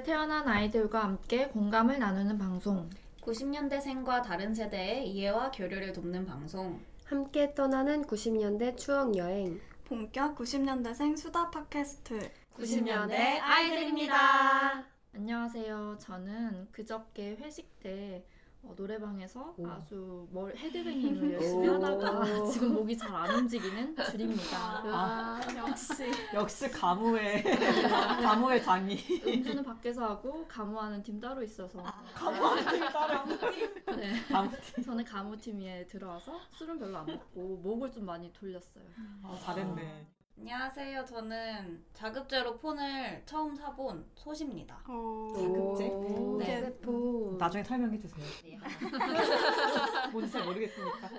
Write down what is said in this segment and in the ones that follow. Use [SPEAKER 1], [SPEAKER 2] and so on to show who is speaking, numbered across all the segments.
[SPEAKER 1] 90년대 태어난 아이들과 함께 공감을 나누는 방송.
[SPEAKER 2] 90년대생과 다른 세대의 이해와 교류를 돕는 방송.
[SPEAKER 3] 함께 떠나는 90년대 추억 여행.
[SPEAKER 4] 본격 90년대생 수다 팟캐스트
[SPEAKER 3] 90년대 아이들입니다.
[SPEAKER 1] 안녕하세요. 저는 그저께 회식 때 어, 노래방에서
[SPEAKER 3] 오.
[SPEAKER 1] 아주 뭘 헤드뱅잉을 열심히
[SPEAKER 3] 오.
[SPEAKER 1] 하다가 지금 목이 잘 안 움직이는 줄입니다.
[SPEAKER 3] 아,
[SPEAKER 4] 역시
[SPEAKER 5] 역시 가무의 가무의 장이
[SPEAKER 1] 음주는 밖에서 하고 가무하는 팀 따로 있어서
[SPEAKER 5] 가무한테 따라
[SPEAKER 1] 네.
[SPEAKER 5] 가무
[SPEAKER 1] 저는 가무팀에 들어와서 술은 별로 안 먹고 목을 좀 많이 돌렸어요.
[SPEAKER 5] 아, 잘했네.
[SPEAKER 2] 안녕하세요. 저는 자급제로 폰을 처음 사본 소시입니다.
[SPEAKER 4] 어...
[SPEAKER 5] 자급제?
[SPEAKER 3] 오,
[SPEAKER 2] 네.
[SPEAKER 3] 세포.
[SPEAKER 5] 나중에 설명해 주세요.
[SPEAKER 2] 네.
[SPEAKER 5] 뭔지 잘 모르겠으니까.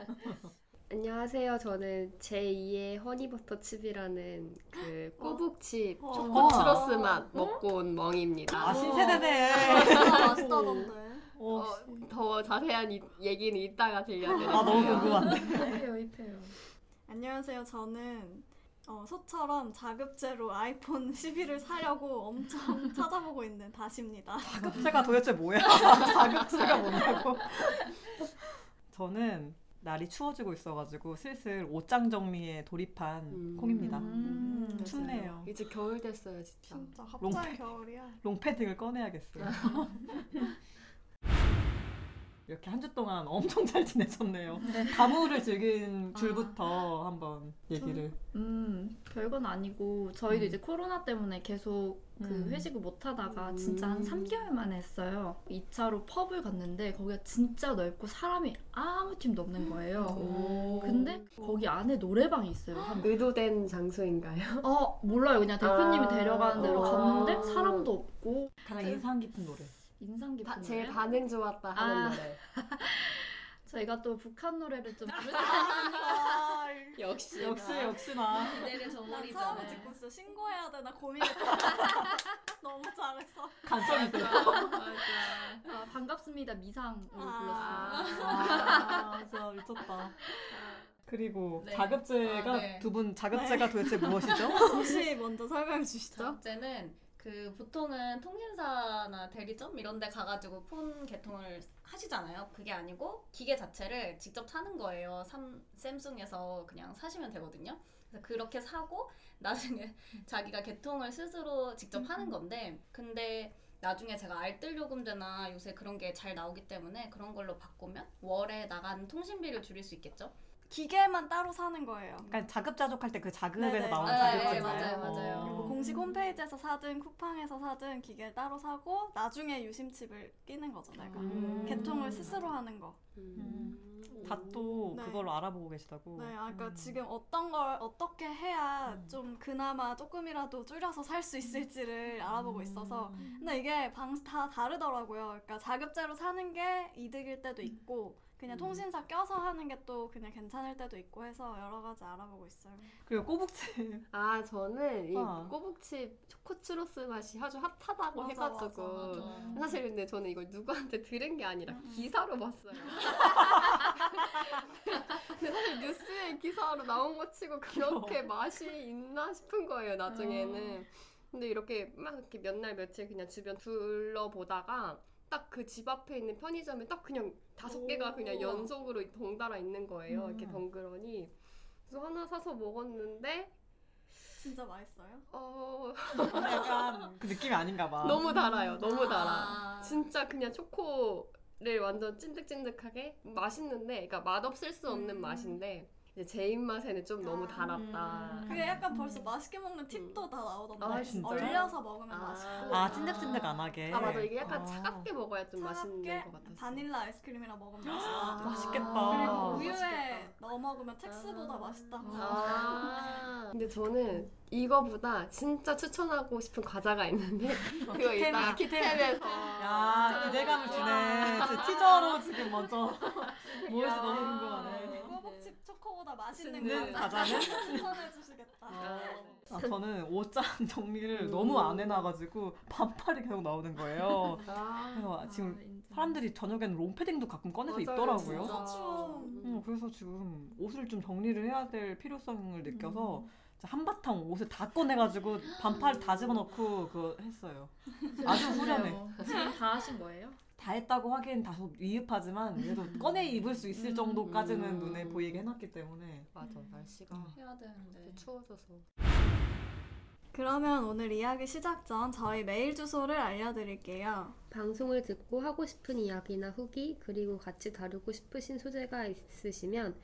[SPEAKER 3] 안녕하세요. 저는 제2의 허니버터 칩이라는 그 꼬북칩
[SPEAKER 4] 어.
[SPEAKER 3] 초코 추러스 맛 먹고 온 멍입니다.
[SPEAKER 5] 아 신세대네.
[SPEAKER 4] 맛있다던데
[SPEAKER 5] 어,
[SPEAKER 3] 어, 더 자세한 이, 얘기는 이따가 들려드릴게요.
[SPEAKER 5] 아 너무 궁금한데.
[SPEAKER 1] 힙해요, 힙해요.
[SPEAKER 4] 안녕하세요 저는 어, 소처럼 자급제로 아이폰 11을 사려고 엄청 찾아보고 있는 다시입니다
[SPEAKER 5] 자급제가 도대체 뭐야? 자급제가 뭐냐고. 저는 날이 추워지고 있어가지고 슬슬 옷장 정리에 돌입한
[SPEAKER 3] 음.
[SPEAKER 5] 콩입니다.
[SPEAKER 1] 음,
[SPEAKER 3] 맞아요.
[SPEAKER 5] 춥네요.
[SPEAKER 3] 이제 겨울 됐어요, 진짜.
[SPEAKER 4] 진짜
[SPEAKER 5] 롱-
[SPEAKER 4] 갑자기 겨울이야
[SPEAKER 5] 롱패딩을 꺼내야겠어요. 이렇게 한 주 동안 엄청 잘 지내셨네요. 가무를 즐긴 줄부터 한번 얘기를.
[SPEAKER 1] 음, 별건 아니고 저희도 이제 코로나 때문에 계속 그
[SPEAKER 5] 음.
[SPEAKER 1] 회식을 못 하다가
[SPEAKER 3] 음.
[SPEAKER 1] 진짜 한 3개월 만에 했어요. 2차로 펍을 갔는데 거기가 진짜 넓고 사람이 아무 팀도 없는 거예요.
[SPEAKER 3] 오.
[SPEAKER 1] 근데 거기 안에 노래방이 있어요. 한
[SPEAKER 3] 의도된 장소인가요?
[SPEAKER 1] 어 몰라요 그냥 대표님이
[SPEAKER 3] 아.
[SPEAKER 1] 데려가는
[SPEAKER 3] 어.
[SPEAKER 1] 갔는데 사람도 없고
[SPEAKER 5] 가장 인상 깊은 노래.
[SPEAKER 1] 인상 깊은
[SPEAKER 3] 바-
[SPEAKER 1] 노래
[SPEAKER 3] 제일 반응 좋았다 하는
[SPEAKER 1] 아.
[SPEAKER 3] 노래.
[SPEAKER 1] 저희가 또 북한 노래를 좀 부르는
[SPEAKER 3] 역시.
[SPEAKER 5] 역시 역시나.
[SPEAKER 2] 기대를
[SPEAKER 4] 난
[SPEAKER 2] 저버리죠.
[SPEAKER 4] 처음에 듣고 진짜 신고해야 되나 고민했다 너무 잘했어
[SPEAKER 5] 있어요.
[SPEAKER 1] 아, 반갑습니다 미상으로
[SPEAKER 4] 아.
[SPEAKER 1] 불렀어요.
[SPEAKER 5] 아, 진짜 미쳤다. 그리고
[SPEAKER 2] 네.
[SPEAKER 5] 자급제가
[SPEAKER 2] 아, 네.
[SPEAKER 5] 두분 자급제가 도대체 무엇이죠?
[SPEAKER 4] 혹시 먼저 설명해 주시죠
[SPEAKER 2] 자급제는 그 보통은 통신사나 대리점 이런 데 가가지고 폰 개통을 하시잖아요. 그게 아니고 기계 자체를 직접 사는 거예요. 삼, 샘숭에서 그냥 사시면 되거든요. 그래서 그렇게 사고 나중에 자기가 개통을 스스로 직접 하는 건데 근데 나중에 제가 알뜰 요금제나 요새 그런 게 잘 나오기 때문에 그런 걸로 바꾸면 월에 나가는 통신비를 줄일 수 있겠죠.
[SPEAKER 4] 기계만 따로 사는 거예요
[SPEAKER 5] 그러니까 자급자족할 때 그 자급에서
[SPEAKER 4] 네네.
[SPEAKER 5] 나오는
[SPEAKER 4] 네,
[SPEAKER 5] 자급제인가요?
[SPEAKER 2] 맞아요, 맞아요.
[SPEAKER 5] 어.
[SPEAKER 4] 그리고 공식 홈페이지에서 사든 쿠팡에서 사든 기계 따로 사고 나중에 유심칩을 끼는 거죠 내가
[SPEAKER 3] 음.
[SPEAKER 4] 개통을 스스로 하는 거.
[SPEAKER 3] 음.
[SPEAKER 5] 다또
[SPEAKER 4] 네.
[SPEAKER 5] 그걸로 알아보고 계시다고.
[SPEAKER 4] 네, 아, 그러니까
[SPEAKER 5] 음.
[SPEAKER 4] 지금 어떤 걸 어떻게 해야
[SPEAKER 5] 음.
[SPEAKER 4] 좀 그나마 조금이라도 줄여서 살 수 있을지를 알아보고 있어서.
[SPEAKER 5] 음.
[SPEAKER 4] 근데 이게 방 다 다르더라고요. 그러니까 자급제로 사는 게 이득일 때도 있고. 그냥
[SPEAKER 3] 음.
[SPEAKER 4] 통신사 껴서 하는 게 또 그냥 괜찮을 때도 있고 해서 여러 가지 알아보고 있어요.
[SPEAKER 5] 그리고 꼬북집
[SPEAKER 3] 아 저는 이
[SPEAKER 5] 어.
[SPEAKER 3] 꼬북칩 초코 추러스 맛이 아주 핫하다고
[SPEAKER 4] 맞아,
[SPEAKER 3] 해가지고
[SPEAKER 4] 맞아,
[SPEAKER 2] 맞아.
[SPEAKER 3] 사실 근데 저는 이걸 누구한테 들은 게 아니라 기사로 봤어요. 근데 사실 뉴스에 기사로 나온 거 치고 그렇게 맛이 있나 싶은 거예요 나중에는. 근데 이렇게 막 이렇게 몇 날 며칠 그냥 주변 둘러보다가 딱 그 집 앞에 있는 편의점에 딱 그냥 다섯 개가 그냥
[SPEAKER 4] 오.
[SPEAKER 3] 연속으로 덩달아 있는 거예요. 이렇게
[SPEAKER 5] 음.
[SPEAKER 3] 덩그러니. 그래서 하나 사서 먹었는데
[SPEAKER 4] 진짜 맛있어요?
[SPEAKER 3] 어
[SPEAKER 5] 약간 그 느낌이 아닌가 봐.
[SPEAKER 3] 너무 달아요. 너무 달아.
[SPEAKER 2] 아.
[SPEAKER 3] 진짜 그냥 초코를 완전 찐득찐득하게 맛있는데, 그러니까 맛 없을 수 없는
[SPEAKER 4] 음.
[SPEAKER 3] 맛인데 이 제제 입맛에는 좀 너무
[SPEAKER 4] 아.
[SPEAKER 3] 달았다.
[SPEAKER 1] 음.
[SPEAKER 4] 그게 약간 벌써 맛있게 먹는 팁도 다 나오던데.
[SPEAKER 3] 아?
[SPEAKER 4] 얼려서 먹으면
[SPEAKER 3] 아.
[SPEAKER 4] 맛있고.
[SPEAKER 5] 아 찐득찐득 안 하게.
[SPEAKER 3] 아 맞아 이게 약간
[SPEAKER 5] 아.
[SPEAKER 3] 차갑게 먹어야 좀 맛있는
[SPEAKER 4] 차갑게
[SPEAKER 3] 것 같았어.
[SPEAKER 4] 바닐라 아이스크림이랑 먹으면 맛있어.
[SPEAKER 3] 아,
[SPEAKER 5] 맛있겠다.
[SPEAKER 4] 그리고
[SPEAKER 5] 아,
[SPEAKER 4] 우유에
[SPEAKER 3] 맛있겠다.
[SPEAKER 4] 넣어 먹으면 텍스보다 맛있다고.
[SPEAKER 3] 아 근데 저는 이거보다 진짜 추천하고 싶은 과자가 있는데 그거 이따 키템에서
[SPEAKER 5] 야 기대감을 주네. 제 티저로 지금 먼저 뭐일지 너무 궁금하네.
[SPEAKER 4] 꼬북칩 초코보다 맛있는
[SPEAKER 5] 있는
[SPEAKER 4] 과자
[SPEAKER 5] 과자는?
[SPEAKER 4] 추천해 주시겠다.
[SPEAKER 5] 아, 저는 옷장 정리를
[SPEAKER 3] 음.
[SPEAKER 5] 너무 안 해놔가지고 반팔이 계속 나오는 거예요.
[SPEAKER 3] 아,
[SPEAKER 5] 그래서 지금
[SPEAKER 1] 아.
[SPEAKER 5] 사람들이 저녁에는 롱패딩도 가끔 꺼내서
[SPEAKER 3] 맞아요,
[SPEAKER 5] 입더라고요.
[SPEAKER 3] 진짜.
[SPEAKER 4] 추워.
[SPEAKER 5] 음, 그래서 지금 옷을 좀 정리를 해야 될 필요성을 느껴서 한바탕 옷을 다 꺼내가지고 반팔 다 집어넣고 그거 했어요. 아주 후련해.
[SPEAKER 1] 지금 다 하신 거예요?
[SPEAKER 5] 다 했다고 하기엔 다소 미흡하지만 그래도 꺼내 입을 수 있을 정도까지는 눈에 보이게 해놨기 때문에
[SPEAKER 6] 맞아 날씨가
[SPEAKER 2] 해야 되는데.
[SPEAKER 6] 추워져서
[SPEAKER 4] 그러면 오늘 이야기 시작 전 저희 메일 주소를 알려드릴게요.
[SPEAKER 3] 방송을 듣고 하고 싶은 이야기나 후기 그리고 같이 다루고 싶으신 소재가 있으시면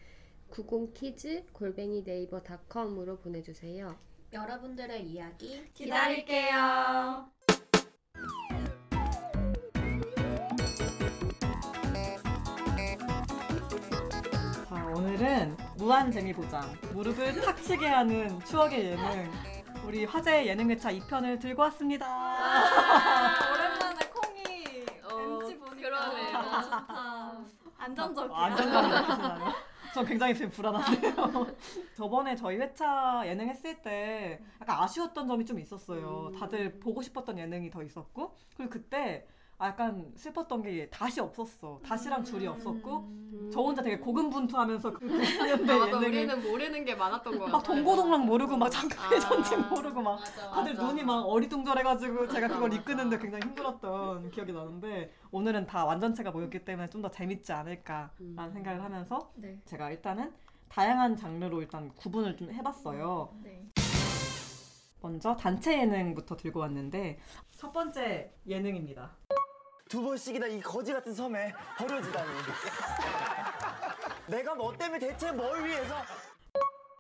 [SPEAKER 3] 90키즈 골뱅이 네이버 닷컴으로 보내주세요.
[SPEAKER 2] 여러분들의 이야기
[SPEAKER 4] 기다릴게요.
[SPEAKER 5] 오늘은 무한 재미 보장 무릎을 탁 치게 하는 추억의 예능 우리 화제 예능 회차 2편을 들고 왔습니다.
[SPEAKER 4] 오랜만에 콩이
[SPEAKER 6] 어,
[SPEAKER 4] MC 보니까
[SPEAKER 6] 그러네.
[SPEAKER 4] 너무 좋다. 안정적이야.
[SPEAKER 5] 안정감이 느껴지나요? 전 굉장히 지금 불안한데요. 저번에 저희 회차 예능 했을 때 약간 아쉬웠던 점이 좀 있었어요. 다들 보고 싶었던 예능이 더 있었고 그리고 그때 약간 슬펐던 게 다시 없었어. 다시랑 줄이 없었고 저 혼자 되게 고군분투하면서 그 90년대
[SPEAKER 6] 아, 맞아 우리는 모르는 게 많았던 거 같아
[SPEAKER 5] 막 동고동락 모르고 막 장르의
[SPEAKER 6] 아.
[SPEAKER 5] 전쟁 모르고 막
[SPEAKER 2] 맞아.
[SPEAKER 5] 다들
[SPEAKER 6] 맞아.
[SPEAKER 5] 눈이 막 어리둥절해가지고 제가 그걸
[SPEAKER 6] 맞아.
[SPEAKER 5] 이끄는데 굉장히 힘들었던 기억이 나는데 오늘은 다 완전체가 모였기 때문에 좀 더 재밌지 않을까라는
[SPEAKER 3] 음.
[SPEAKER 5] 생각을 하면서
[SPEAKER 1] 네.
[SPEAKER 5] 제가 일단은 다양한 장르로 일단 구분을 좀 해봤어요.
[SPEAKER 1] 네.
[SPEAKER 5] 먼저 단체 예능부터 들고 왔는데 첫 번째 예능입니다.
[SPEAKER 7] 두 번씩이나 이 거지 같은 섬에 버려지다니. 내가 뭐 때문에 대체 뭘 위해서?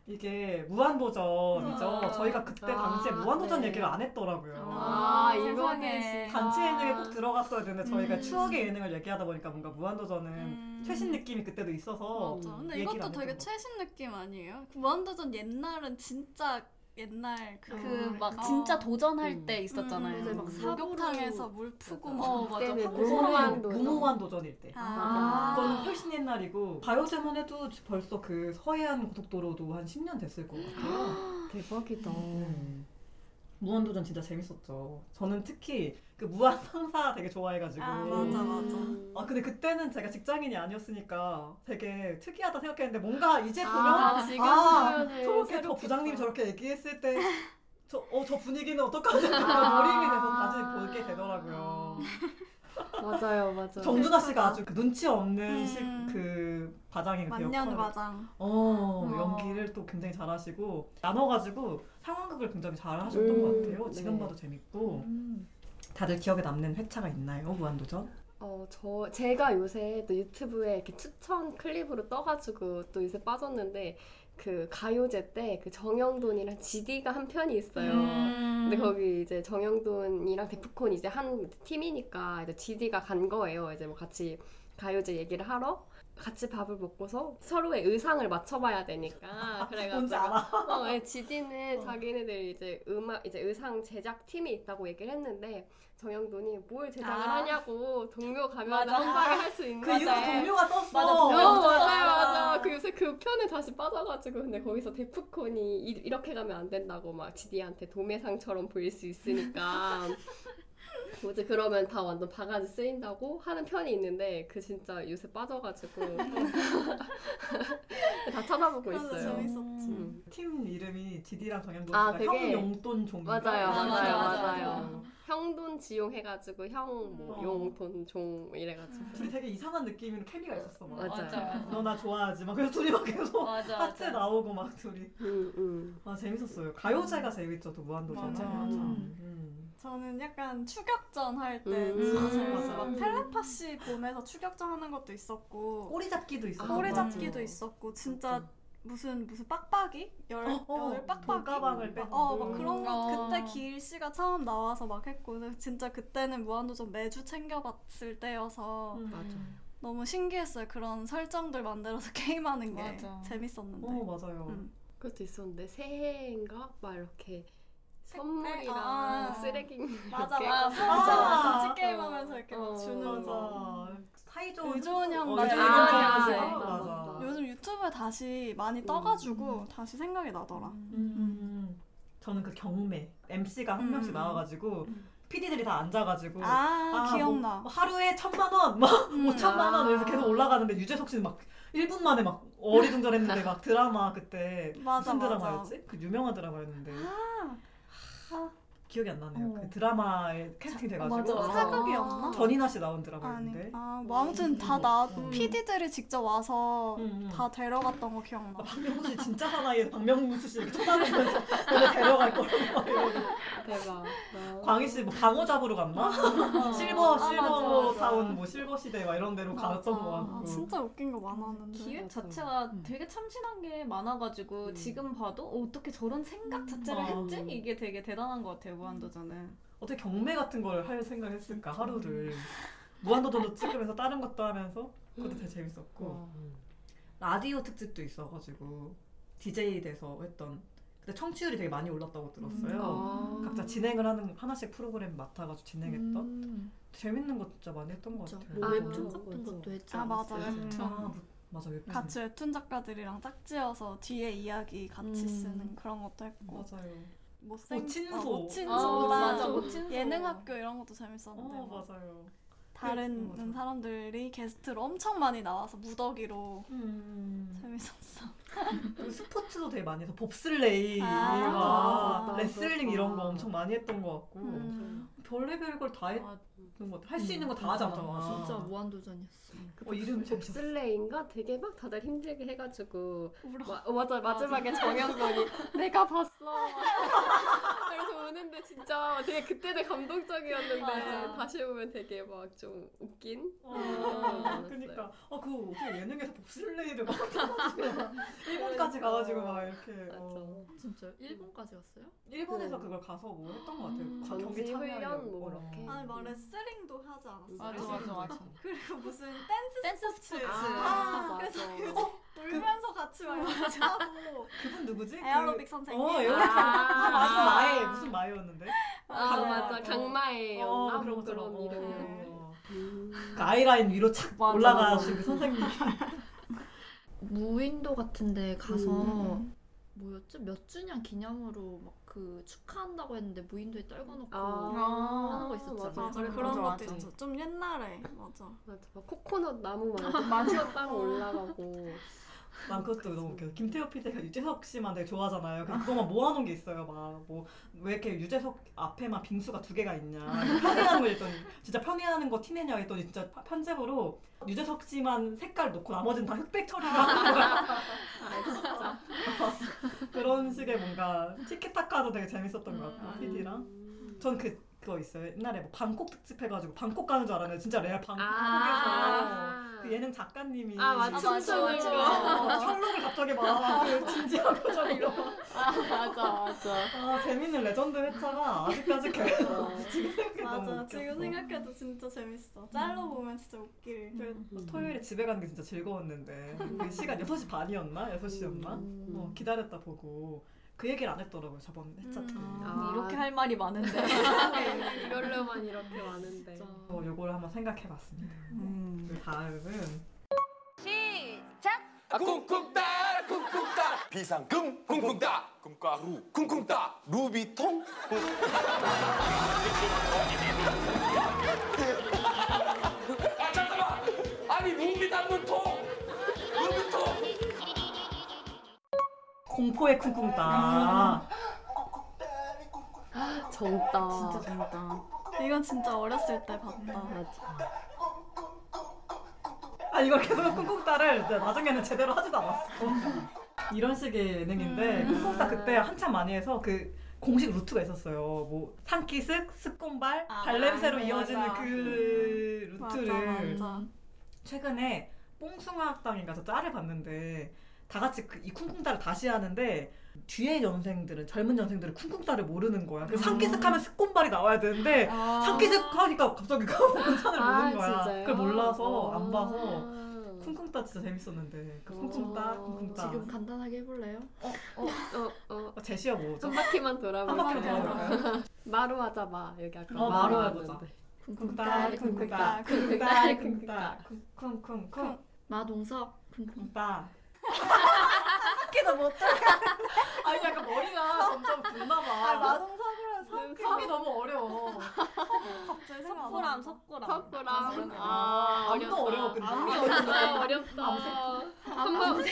[SPEAKER 5] 이게 무한도전이죠.
[SPEAKER 4] 아.
[SPEAKER 5] 저희가 그때
[SPEAKER 6] 아,
[SPEAKER 5] 당시에 무한도전
[SPEAKER 6] 네.
[SPEAKER 5] 얘기를 안 했더라고요.
[SPEAKER 6] 아,
[SPEAKER 4] 세상에.
[SPEAKER 6] 이거는
[SPEAKER 5] 단체 예능에 꼭 들어갔어야 되는데 저희가
[SPEAKER 4] 음.
[SPEAKER 5] 추억의 예능을 얘기하다 보니까 뭔가 무한도전은
[SPEAKER 4] 음.
[SPEAKER 5] 최신 느낌이 그때도 있어서
[SPEAKER 4] 맞아. 근데
[SPEAKER 5] 얘기를
[SPEAKER 4] 이것도
[SPEAKER 5] 안
[SPEAKER 4] 되게 최신 느낌 아니에요? 그 무한도전 옛날은 진짜 옛날 그,
[SPEAKER 2] 그막
[SPEAKER 4] 어.
[SPEAKER 2] 진짜 도전할
[SPEAKER 6] 음.
[SPEAKER 2] 때 있었잖아요.
[SPEAKER 4] 음,
[SPEAKER 1] 맞아요. 막
[SPEAKER 4] 목욕탕에서 물 푸고 막
[SPEAKER 2] 어, 맞아.
[SPEAKER 3] 그때는
[SPEAKER 2] 하고
[SPEAKER 3] 무모한
[SPEAKER 5] 그거는
[SPEAKER 3] 도전.
[SPEAKER 5] 무모한 도전일 때.
[SPEAKER 4] 아.
[SPEAKER 5] 그거는 훨씬 옛날이고 가요제만 해도 벌써 그 서해안 고속도로도 한 10년 됐을 것 같아요.
[SPEAKER 3] 대박이다.
[SPEAKER 5] 음. 무한도전 진짜 재밌었죠. 저는 특히 그 무한 상사 되게 좋아해가지고.
[SPEAKER 4] 아, 맞아, 맞아.
[SPEAKER 5] 아, 근데 그때는 제가 직장인이 아니었으니까 되게 특이하다 생각했는데 뭔가 이제 보면
[SPEAKER 3] 아, 지금
[SPEAKER 5] 아, 저렇게 저. 부장님이 저렇게 얘기했을 때 저, 어, 저 분위기는 어떡하지? 약간 몰입이 돼서 다시 보게 되더라고요.
[SPEAKER 3] 맞아요, 맞아요.
[SPEAKER 5] 정준하 씨가 아주 그 눈치 없는
[SPEAKER 4] 음.
[SPEAKER 5] 시, 그 과장의 그
[SPEAKER 4] 만년
[SPEAKER 5] 역할을
[SPEAKER 4] 과장.
[SPEAKER 5] 어,
[SPEAKER 4] 어.
[SPEAKER 5] 연기를 또 굉장히 잘하시고 나눠가지고 상황극을 굉장히 잘하셨던
[SPEAKER 3] 음,
[SPEAKER 5] 것 같아요. 지금
[SPEAKER 3] 네.
[SPEAKER 5] 봐도 재밌고
[SPEAKER 1] 음.
[SPEAKER 5] 다들 기억에 남는 회차가 있나요? 무한도전?
[SPEAKER 3] 어, 저 제가 요새 또 유튜브에 이렇게 추천 클립으로 떠가지고 또 요새 빠졌는데 그 가요제 때 그 정영돈이랑 지디가 한 편이 있어요.
[SPEAKER 4] 음.
[SPEAKER 3] 근데 거기 이제 정영돈이랑 데프콘 이제 한 팀이니까 이제 지디가 간 거예요. 이제 뭐 같이 가요제 얘기를 하러 같이 밥을 먹고서 서로의 의상을 맞춰봐야 되니까 그래가지고
[SPEAKER 5] 뭔지 알아.
[SPEAKER 3] 어, 예, 지디는 자기네들 이제 음악 이제 의상 제작 팀이 있다고 얘기를 했는데 정영돈이 뭘 제작을
[SPEAKER 4] 아.
[SPEAKER 3] 하냐고 동료 가면
[SPEAKER 4] 맞아.
[SPEAKER 3] 한 방에 할 수 있는
[SPEAKER 5] 그 이후로 동료가 떴어.
[SPEAKER 2] 맞아,
[SPEAKER 3] 어,
[SPEAKER 2] 동료
[SPEAKER 3] 맞아요, 맞아. 그 요새 그 편에 다시 빠져가지고 근데 거기서 데프콘이 이, 이 렇게 가면 안 된다고 막 지디한테 도매상처럼 보일 수 있으니까 뭐지 그러면 다 완전 바가지 쓰인다고 하는 편이 있는데 그 진짜 요새 빠져가지고 다 찾아보고 있어요.
[SPEAKER 4] 재밌었지.
[SPEAKER 3] 음.
[SPEAKER 5] 팀 이름이 지디랑 정현돈
[SPEAKER 3] 아, 그게-
[SPEAKER 5] 형용돈 종.
[SPEAKER 3] 맞아요,
[SPEAKER 2] 맞아,
[SPEAKER 3] 맞아요,
[SPEAKER 2] 맞아,
[SPEAKER 3] 맞아요. 형돈 지용 해가지고 형뭐
[SPEAKER 5] 어.
[SPEAKER 3] 용돈 종 이래가지고
[SPEAKER 5] 둘이 되게 이상한 느낌으로 케미가 있었어. 막.
[SPEAKER 3] 맞아요.
[SPEAKER 2] 맞아.
[SPEAKER 5] 너나 좋아하지? 막 그래서 둘이 막 계속
[SPEAKER 2] 맞아.
[SPEAKER 5] 하트
[SPEAKER 2] 맞아.
[SPEAKER 5] 나오고 막 둘이.
[SPEAKER 3] 음, 음.
[SPEAKER 5] 아 재밌었어요. 가요제가 재밌죠, 또 무한도전.
[SPEAKER 4] 맞아,
[SPEAKER 1] 맞아.
[SPEAKER 5] 음.
[SPEAKER 4] 저는 약간 추격전 할 때
[SPEAKER 3] 음.
[SPEAKER 4] 진짜 재밌어.
[SPEAKER 5] 맞아.
[SPEAKER 4] 막 텔레파시 보내서 추격전 하는 것도 있었고
[SPEAKER 5] 꼬리 잡기도 있었고.
[SPEAKER 4] 꼬리. 잡기도 있었고 진짜 무슨 무슨 빡빡이 열,
[SPEAKER 5] 어, 어,
[SPEAKER 4] 열 빡빡이
[SPEAKER 5] 돈가방을 빼고.
[SPEAKER 4] 어, 막 그런 거
[SPEAKER 2] 어.
[SPEAKER 4] 그때 기일 씨가 처음 나와서 막 했고 근데 진짜 그때는 무한도전 매주 챙겨봤을 때여서
[SPEAKER 5] 음.
[SPEAKER 3] 맞아.
[SPEAKER 4] 너무 신기했어요. 그런 설정들 만들어서 게임하는 게
[SPEAKER 2] 맞아.
[SPEAKER 4] 재밌었는데.
[SPEAKER 5] 어 맞아요.
[SPEAKER 4] 음.
[SPEAKER 3] 그것도 있었는데 새해인가 막 이렇게? 선물이랑
[SPEAKER 4] 아.
[SPEAKER 3] 쓰레기
[SPEAKER 4] 맞아
[SPEAKER 3] 이렇게
[SPEAKER 4] 맞아
[SPEAKER 2] 맞아,
[SPEAKER 4] 맞아
[SPEAKER 5] 맞아.
[SPEAKER 4] 맞아 게임 하면서 이렇게 막
[SPEAKER 3] 어,
[SPEAKER 4] 주는 거.
[SPEAKER 5] 맞아. 사이좋은
[SPEAKER 4] 의존 형
[SPEAKER 5] 어,
[SPEAKER 4] 맞아,
[SPEAKER 5] 의존 형. 맞아.
[SPEAKER 3] 맞아.
[SPEAKER 5] 맞아.
[SPEAKER 4] 요즘 유튜브에 다시 많이 떠가지고 다시 생각이 나더라.
[SPEAKER 5] 음. 저는 그 경매 MC가 한
[SPEAKER 4] 음.
[SPEAKER 5] 명씩 나와가지고 PD들이 다 앉아가지고
[SPEAKER 4] 아, 기억나.
[SPEAKER 5] 뭐 하루에 천만 원, 막
[SPEAKER 4] 음.
[SPEAKER 5] 오천만 원
[SPEAKER 3] 아.
[SPEAKER 5] 계속 올라가는데 유재석 씨는 막 1분 만에 막 어리둥절했는데 막 드라마 그때
[SPEAKER 4] 맞아,
[SPEAKER 5] 무슨
[SPEAKER 4] 맞아.
[SPEAKER 5] 드라마였지? 그 유명한 드라마였는데
[SPEAKER 4] 아, 好。
[SPEAKER 5] 기억이 안 나네요.
[SPEAKER 1] 어.
[SPEAKER 5] 그 드라마에 캐스팅 돼가지고
[SPEAKER 1] 맞아.
[SPEAKER 4] 사극이었나?
[SPEAKER 5] 전인아 씨 나온 드라마였는데
[SPEAKER 4] 아, 뭐 아무튼 다 나,
[SPEAKER 5] 음.
[SPEAKER 4] PD들이 직접 와서
[SPEAKER 5] 음, 음.
[SPEAKER 4] 다 데려갔던 거 기억나.
[SPEAKER 5] 아, 박명수 씨 진짜 사나이에 박명수 씨 이렇게 쳐다보면서 오늘 데려갈 거라고 이러고
[SPEAKER 3] 대박. 아.
[SPEAKER 5] 광희 씨뭐 방어 잡으러 갔나? 실버
[SPEAKER 4] 아,
[SPEAKER 5] 실버
[SPEAKER 4] 맞아, 맞아.
[SPEAKER 5] 타운 뭐 실버 시대 막 이런 데로 갔던 거
[SPEAKER 4] 아,
[SPEAKER 5] 같고
[SPEAKER 4] 진짜 웃긴 거 많았는데.
[SPEAKER 2] 기획
[SPEAKER 3] 맞아.
[SPEAKER 2] 자체가
[SPEAKER 1] 음.
[SPEAKER 2] 되게 참신한 게 많아가지고
[SPEAKER 3] 음.
[SPEAKER 2] 지금 봐도 어, 어떻게 저런 생각 자체를
[SPEAKER 5] 음.
[SPEAKER 2] 했지? 이게 되게 대단한 것 같아요 무한도전은.
[SPEAKER 5] 어떻게 경매 같은 걸 할 생각했을까 하루를 무한도전도 찍으면서 다른 것도 하면서 그것도 되게 재밌었고 라디오 특집도 있어가지고 DJ 돼서 했던 근데 청취율이 되게 많이 올랐다고 들었어요.
[SPEAKER 3] 아.
[SPEAKER 5] 각자 진행을 하는 하나씩 프로그램 맡아가지고 진행했던
[SPEAKER 1] 음,
[SPEAKER 5] 재밌는 거 진짜 많이 했던 것 같아요.
[SPEAKER 1] 뭐
[SPEAKER 3] 아,
[SPEAKER 1] 웹툰
[SPEAKER 3] 맞아,
[SPEAKER 1] 같은. 것도 했지
[SPEAKER 4] 아, 맞아. 웹툰.
[SPEAKER 5] 아, 뭐- 맞아 웹툰.
[SPEAKER 4] 같이 웹툰 작가들이랑 짝지어서 뒤에 이야기 같이
[SPEAKER 1] 음.
[SPEAKER 4] 쓰는 그런 것도 했고
[SPEAKER 5] 맞아요.
[SPEAKER 4] 못생
[SPEAKER 5] 모친소.
[SPEAKER 4] 어, 모친소
[SPEAKER 2] 아, 맞아
[SPEAKER 4] 맞아.
[SPEAKER 2] 모친소.
[SPEAKER 4] 예능학교 이런 것도 재밌었는데 어막
[SPEAKER 5] 맞아요.
[SPEAKER 4] 다른
[SPEAKER 5] 맞아.
[SPEAKER 4] 사람들이 게스트로 엄청 많이 나와서 무더기로
[SPEAKER 5] 음.
[SPEAKER 4] 재밌었어.
[SPEAKER 5] 그리고 스포츠도 되게 많이 해서 봅슬레이,
[SPEAKER 4] 아,
[SPEAKER 5] 와,
[SPEAKER 3] 맞아, 맞아.
[SPEAKER 5] 레슬링. 이런 거 엄청 많이 했던 것 같고
[SPEAKER 4] 음.
[SPEAKER 5] 별의별 걸 다 했던 것 같아. 할수 있는 거다
[SPEAKER 1] 맞아,
[SPEAKER 5] 하잖아.
[SPEAKER 1] 진짜 무한도전이었어.
[SPEAKER 5] 어, 이름 재밌었어.
[SPEAKER 3] 봅슬레인가 되게 막 다들 힘들게 해가지고. 마, 어, 맞아 마지막에 정영돈이 내가 봤어 그래서 우는데 진짜 되게 그때는 감동적이었는데
[SPEAKER 2] 맞아.
[SPEAKER 3] 다시 보면 되게 막 좀 웃긴
[SPEAKER 5] 어,
[SPEAKER 3] 많았어요.
[SPEAKER 5] 그니까. 아, 그거 어떻게 예능에서 봅슬레이를 막 일본까지 가가지고 막 이렇게. 어.
[SPEAKER 1] 진짜 일본까지 갔어요?
[SPEAKER 5] 일본에서 그걸 가서 뭐 했던 것 같아요.
[SPEAKER 1] 음.
[SPEAKER 5] 가- 경기 참여하려고.
[SPEAKER 3] 뭐
[SPEAKER 5] 어.
[SPEAKER 3] 그렇게.
[SPEAKER 4] 아니 막 레슬링도 하지 않았어.
[SPEAKER 2] 맞아 맞아 맞아.
[SPEAKER 4] 그리고 무슨 댄스,
[SPEAKER 2] 댄스
[SPEAKER 4] 스포츠.
[SPEAKER 2] 스포츠.
[SPEAKER 3] 아,
[SPEAKER 4] 그래서
[SPEAKER 3] 맞아.
[SPEAKER 4] 그거 놀면서 같이 막 이렇게 하고
[SPEAKER 5] 그분 누구지?
[SPEAKER 4] 에어로빅 선생님.
[SPEAKER 5] 어, 에어로빅.
[SPEAKER 3] 아,
[SPEAKER 5] 무슨
[SPEAKER 3] 아.
[SPEAKER 5] 마에 무슨 마였는데?
[SPEAKER 3] 아
[SPEAKER 5] 강-
[SPEAKER 3] 맞아
[SPEAKER 5] 어.
[SPEAKER 3] 강마에였나
[SPEAKER 5] 어,
[SPEAKER 3] 뭐
[SPEAKER 5] 그런
[SPEAKER 3] 그런
[SPEAKER 5] 것처럼.
[SPEAKER 3] 이름이었는데
[SPEAKER 5] 어.
[SPEAKER 3] 음.
[SPEAKER 5] 그 아이라인 위로 착
[SPEAKER 2] 맞아,
[SPEAKER 5] 올라가신 그 선생님.
[SPEAKER 1] 무인도 같은데 가서
[SPEAKER 4] 음.
[SPEAKER 1] 뭐였지? 몇 주년 기념으로 막 그 축하한다고 했는데 무인도에 떨궈놓고
[SPEAKER 3] 아,
[SPEAKER 1] 하는 거 있었잖아.
[SPEAKER 3] 맞아.
[SPEAKER 4] 맞아 그런
[SPEAKER 2] 맞아,
[SPEAKER 4] 것도
[SPEAKER 2] 맞아.
[SPEAKER 4] 있었어. 좀 옛날에 맞아.
[SPEAKER 3] 맞아 막 코코넛 나무 맞아 땅 올라가고
[SPEAKER 5] 난 그것도 너무 웃겨. 김태호 PD가 유재석 씨만 되게 좋아하잖아요. 그거만 모아놓은 게 있어요. 막 뭐 왜 이렇게 유재석 앞에만 빙수가 두 개가 있냐. 편애하는 걸 했더니 진짜 편애하는 거 티내냐 했더니 진짜 파- 편집으로 유재석 씨만 색깔 놓고 나머지는 다 흑백 처리를 하는 거야.
[SPEAKER 3] 아 진짜
[SPEAKER 5] 그런 식의 뭔가 티키타카도 되게 재밌었던 것 같고
[SPEAKER 3] 음.
[SPEAKER 5] PD랑. 전 그 그거 있어요. 옛날에 뭐 방콕 특집 해가지고 방콕 가는 줄 알았는데 진짜 레알 방콕에서
[SPEAKER 3] 아.
[SPEAKER 5] 그 예능 작가님이
[SPEAKER 3] 아, 맞아,
[SPEAKER 2] 맞아, 맞아.
[SPEAKER 5] 어, 셜록을 갑자기 막그 진지한 표정으로
[SPEAKER 2] 아 맞아 맞아.
[SPEAKER 5] 아 재밌는 레전드 회차가 아직까지 계속
[SPEAKER 3] 어.
[SPEAKER 5] 지금 생각해도
[SPEAKER 4] 맞아. 지금 생각해도 진짜 재밌어. 짤로 보면 진짜 웃길.
[SPEAKER 5] 그 토요일에 집에 가는 게 진짜 즐거웠는데 그 시간 6시 반이었나? 6시였나?
[SPEAKER 3] 음.
[SPEAKER 5] 어, 기다렸다 보고 그 얘기를 안 했더라고요 저번 회차 때
[SPEAKER 4] 음.
[SPEAKER 3] 아.
[SPEAKER 2] 이렇게 할 말이 많은데.
[SPEAKER 3] 이걸로만 이렇게 많은데.
[SPEAKER 5] 어, 요걸 한번 생각해봤습니다. 그 다음은
[SPEAKER 8] 아, 쿵쿵 따 쿵쿵 따. 비상금 쿵쿵 따. 금가루. 쿵쿵 따. 루비통? 아 잠깐만! 아니 루비 담는 통
[SPEAKER 5] 공포의 쿵쿵따
[SPEAKER 3] 정다
[SPEAKER 2] 진짜 재밌다.
[SPEAKER 4] 이건 진짜 어렸을 때 봤다.
[SPEAKER 3] 맞아
[SPEAKER 5] 아 이걸 계속 쿵쿵따를 나중에는 제대로 하지도 않았어 이런 식의 예능인데
[SPEAKER 4] 음.
[SPEAKER 5] 쿵쿵따 그때 한참 많이 해서 그 공식 루트가 있었어요 뭐 산기슭, 슭곰발,
[SPEAKER 4] 아,
[SPEAKER 5] 발냄새로
[SPEAKER 4] 맞아,
[SPEAKER 5] 이어지는
[SPEAKER 4] 맞아.
[SPEAKER 5] 그
[SPEAKER 4] 맞아,
[SPEAKER 5] 루트를
[SPEAKER 4] 맞아.
[SPEAKER 5] 최근에 뽕숭아 학당인가에서 짤을 봤는데 다 같이 그 이 쿵쿵따를 다시 하는데 뒤에 연생들은 젊은 연생들은 쿵쿵따를 모르는 거야. 그 산기슭 하면 슭곰발이 나와야 되는데
[SPEAKER 4] 아.
[SPEAKER 5] 산기슭 하니까 갑자기 그 원산을
[SPEAKER 3] 아
[SPEAKER 5] 모르는 거야.
[SPEAKER 3] 진짜요?
[SPEAKER 5] 그걸 몰라서 안
[SPEAKER 3] 아.
[SPEAKER 5] 봐서 쿵쿵따 진짜 재밌었는데 그 쿵쿵따
[SPEAKER 3] 어,
[SPEAKER 5] 쿵쿵따
[SPEAKER 1] 지금 간단하게 해볼래요?
[SPEAKER 3] 어어 어.
[SPEAKER 5] 어, 제시어 뭐죠?
[SPEAKER 3] 한 바퀴만
[SPEAKER 5] 한
[SPEAKER 3] 돌아볼까요?
[SPEAKER 5] 바퀴만 돌아볼까요?
[SPEAKER 3] 마루 하자 마 여기 아까
[SPEAKER 5] 어, 마루 해보자. 쿵쿵따 쿵쿵따
[SPEAKER 4] 쿵쿵따,
[SPEAKER 5] 쿵쿵따 쿵쿵따 쿵쿵쿵쿵
[SPEAKER 1] 마동석 쿵쿵
[SPEAKER 5] 쿵따
[SPEAKER 4] 바퀴도 못 돌아.
[SPEAKER 5] 아니 약간 머리가 점점 붓나
[SPEAKER 4] 아,
[SPEAKER 5] 봐.
[SPEAKER 4] 마동석으로
[SPEAKER 5] 성이 너무 어려워.
[SPEAKER 4] 갑자기 안
[SPEAKER 2] 석구람
[SPEAKER 4] 난다.
[SPEAKER 2] 석구람
[SPEAKER 3] 석구람.
[SPEAKER 2] 아,
[SPEAKER 5] 암도 어려워 근데.
[SPEAKER 3] 아, 어렵다. 한번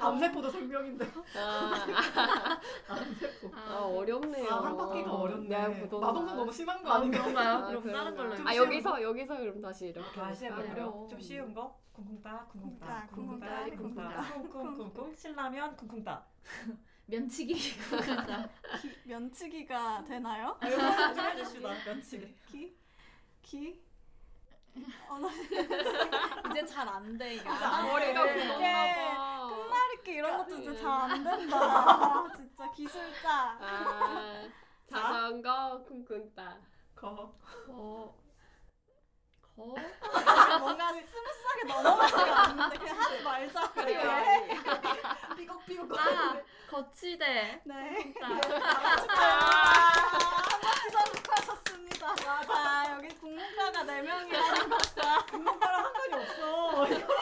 [SPEAKER 5] 암세포도 생명인데.
[SPEAKER 3] 아,
[SPEAKER 5] 암세포.
[SPEAKER 3] 아, 어렵네요.
[SPEAKER 5] 아, 한 바퀴가 어렵네.
[SPEAKER 3] 네, 보통-
[SPEAKER 5] 마동석 너무 심한
[SPEAKER 1] 거아
[SPEAKER 5] 아닌가?
[SPEAKER 1] 그런가요?
[SPEAKER 3] 아,
[SPEAKER 1] 그럼 다른 걸로?
[SPEAKER 3] 아. 여기서 여기서 그럼 다시 이렇게
[SPEAKER 5] 다시 해볼게요.
[SPEAKER 3] 어려워.
[SPEAKER 5] 좀 쉬운 거. 쿵쿵따, 쿵쿵따,
[SPEAKER 4] 쿵쿵따,
[SPEAKER 5] 쿵쿵따,
[SPEAKER 4] 쿵쿵따,
[SPEAKER 5] 쿵쿵따, 쿵쿵쿵. 신라면 쿵쿵따.
[SPEAKER 1] 면치기 그거다.
[SPEAKER 4] 기- 면치기가 되나요?
[SPEAKER 5] 아, 이거 좀 해주시다. 면치기. 키?
[SPEAKER 4] 기? 어, 나
[SPEAKER 2] 이제 잘 안 돼 이게
[SPEAKER 3] 머리가
[SPEAKER 4] 네.
[SPEAKER 3] 굳었나 봐.
[SPEAKER 4] 끝말잇기 이런 것도 진짜 잘안 된다. 아, 진짜 기술자.
[SPEAKER 3] 아, 자전거 쿵쿵따.
[SPEAKER 5] 거.
[SPEAKER 1] 거. 거.
[SPEAKER 4] 뭔가 smooth하게 넘어가지가 않는데 그냥 하지 말자.
[SPEAKER 3] 그래.
[SPEAKER 5] 삐걱삐걱.
[SPEAKER 1] 아 거치대.
[SPEAKER 4] 네.
[SPEAKER 1] 자,
[SPEAKER 4] 한 번 수고하셨습니다. 자, 여기 국문과가 4명이라는 것과
[SPEAKER 5] 국문과랑 상관이 없어. 이거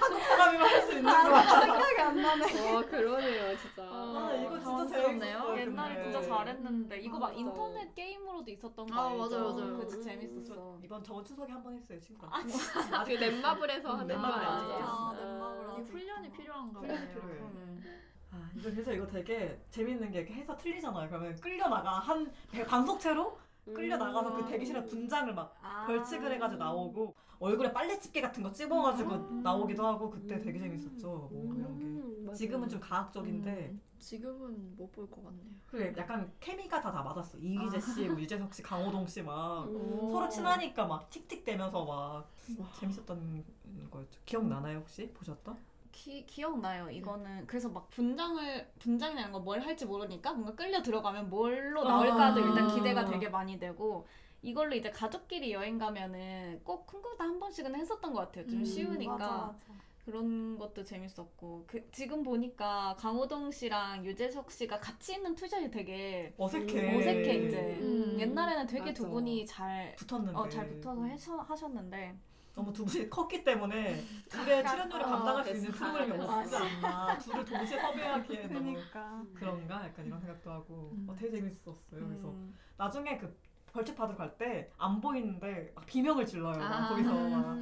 [SPEAKER 5] 한국 사람이면 할수 있는
[SPEAKER 4] 아,
[SPEAKER 5] 거야.
[SPEAKER 4] 생각이 안 나네.
[SPEAKER 3] 어 그러네요 진짜.
[SPEAKER 5] 아, 이거 진짜. 재밌었어요.
[SPEAKER 2] 옛날에. 진짜 잘했는데 이거 막
[SPEAKER 3] 맞아.
[SPEAKER 2] 인터넷 게임으로도 있었던 거
[SPEAKER 1] 아,
[SPEAKER 2] 알죠?
[SPEAKER 1] 맞아요, 맞아요.
[SPEAKER 2] 그거 진짜 재밌었어
[SPEAKER 5] 이번 저번 추석에 한 번 했어요 친구랑.
[SPEAKER 2] 아 진짜
[SPEAKER 3] 그 넷마블에서 하는
[SPEAKER 5] 넷마블
[SPEAKER 3] 맞아.
[SPEAKER 5] 있었어.
[SPEAKER 4] 아, 넷마블
[SPEAKER 1] 이
[SPEAKER 4] 아직
[SPEAKER 1] 훈련이
[SPEAKER 4] 있구나.
[SPEAKER 1] 필요한가
[SPEAKER 5] 훈련이
[SPEAKER 1] 보네요.
[SPEAKER 5] 필요해.
[SPEAKER 1] 음.
[SPEAKER 5] 아, 이거 그래서 이거 되게 재밌는 게 이렇게 해서 틀리잖아요. 그러면 끌려 나가 한 배- 방속체로 끌려 나가서 그 대기실에 분장을 막
[SPEAKER 1] 아.
[SPEAKER 5] 벌칙을 해가지고 나오고 얼굴에 빨래 집게 같은 거 찝어가지고 나오기도 하고 그때 되게 재밌었죠. 뭐 게.
[SPEAKER 3] 음, 맞아.
[SPEAKER 5] 지금은 좀 가학적인데
[SPEAKER 1] 음, 지금은 못 볼 것 같네요.
[SPEAKER 5] 그래 약간 케미가 다 다 맞았어. 이기재 씨, 뭐 유재석 씨, 강호동 씨막
[SPEAKER 3] 음.
[SPEAKER 5] 서로 친하니까 막 틱틱대면서 막 재밌었던 거였죠. 기억나나요 혹시 보셨던?
[SPEAKER 2] 기, 기억나요 이거는 그래서 막 분장을 분장이나 이런 거뭘 할지 모르니까 뭔가 끌려 들어가면 뭘로 나올까도
[SPEAKER 5] 아.
[SPEAKER 2] 일단 기대가 되게 많이 되고 이걸로 이제 가족끼리 여행 가면은 꼭 쿵쿵다 한 번씩은 했었던 것 같아요 좀
[SPEAKER 5] 음,
[SPEAKER 2] 쉬우니까
[SPEAKER 4] 맞아, 맞아.
[SPEAKER 2] 그런 것도 재밌었고 그, 지금 보니까 강호동 씨랑 유재석 씨가 같이 있는 투샷이 되게
[SPEAKER 5] 어색해.
[SPEAKER 2] 어색해 이제
[SPEAKER 1] 음.
[SPEAKER 2] 옛날에는 되게 두
[SPEAKER 3] 맞아.
[SPEAKER 2] 분이 잘
[SPEAKER 5] 붙었는데
[SPEAKER 2] 어, 잘 붙어서 해서, 하셨는데
[SPEAKER 5] 너무 두 분이 컸기 때문에 둘의 출연료를
[SPEAKER 3] 어,
[SPEAKER 5] 감당할 수 있는. 프로그램이. 없지 않나 둘을 동시에 섭외하기에 너무
[SPEAKER 4] 그니까.
[SPEAKER 5] 그런가 약간 이런 생각도 하고
[SPEAKER 1] 음.
[SPEAKER 5] 어, 되게 재밌었어요 그래서
[SPEAKER 2] 음.
[SPEAKER 5] 나중에 그 벌칙 받으러 갈 때 안 보이는데 막 비명을 질러요 막
[SPEAKER 1] 아.
[SPEAKER 5] 거기서 막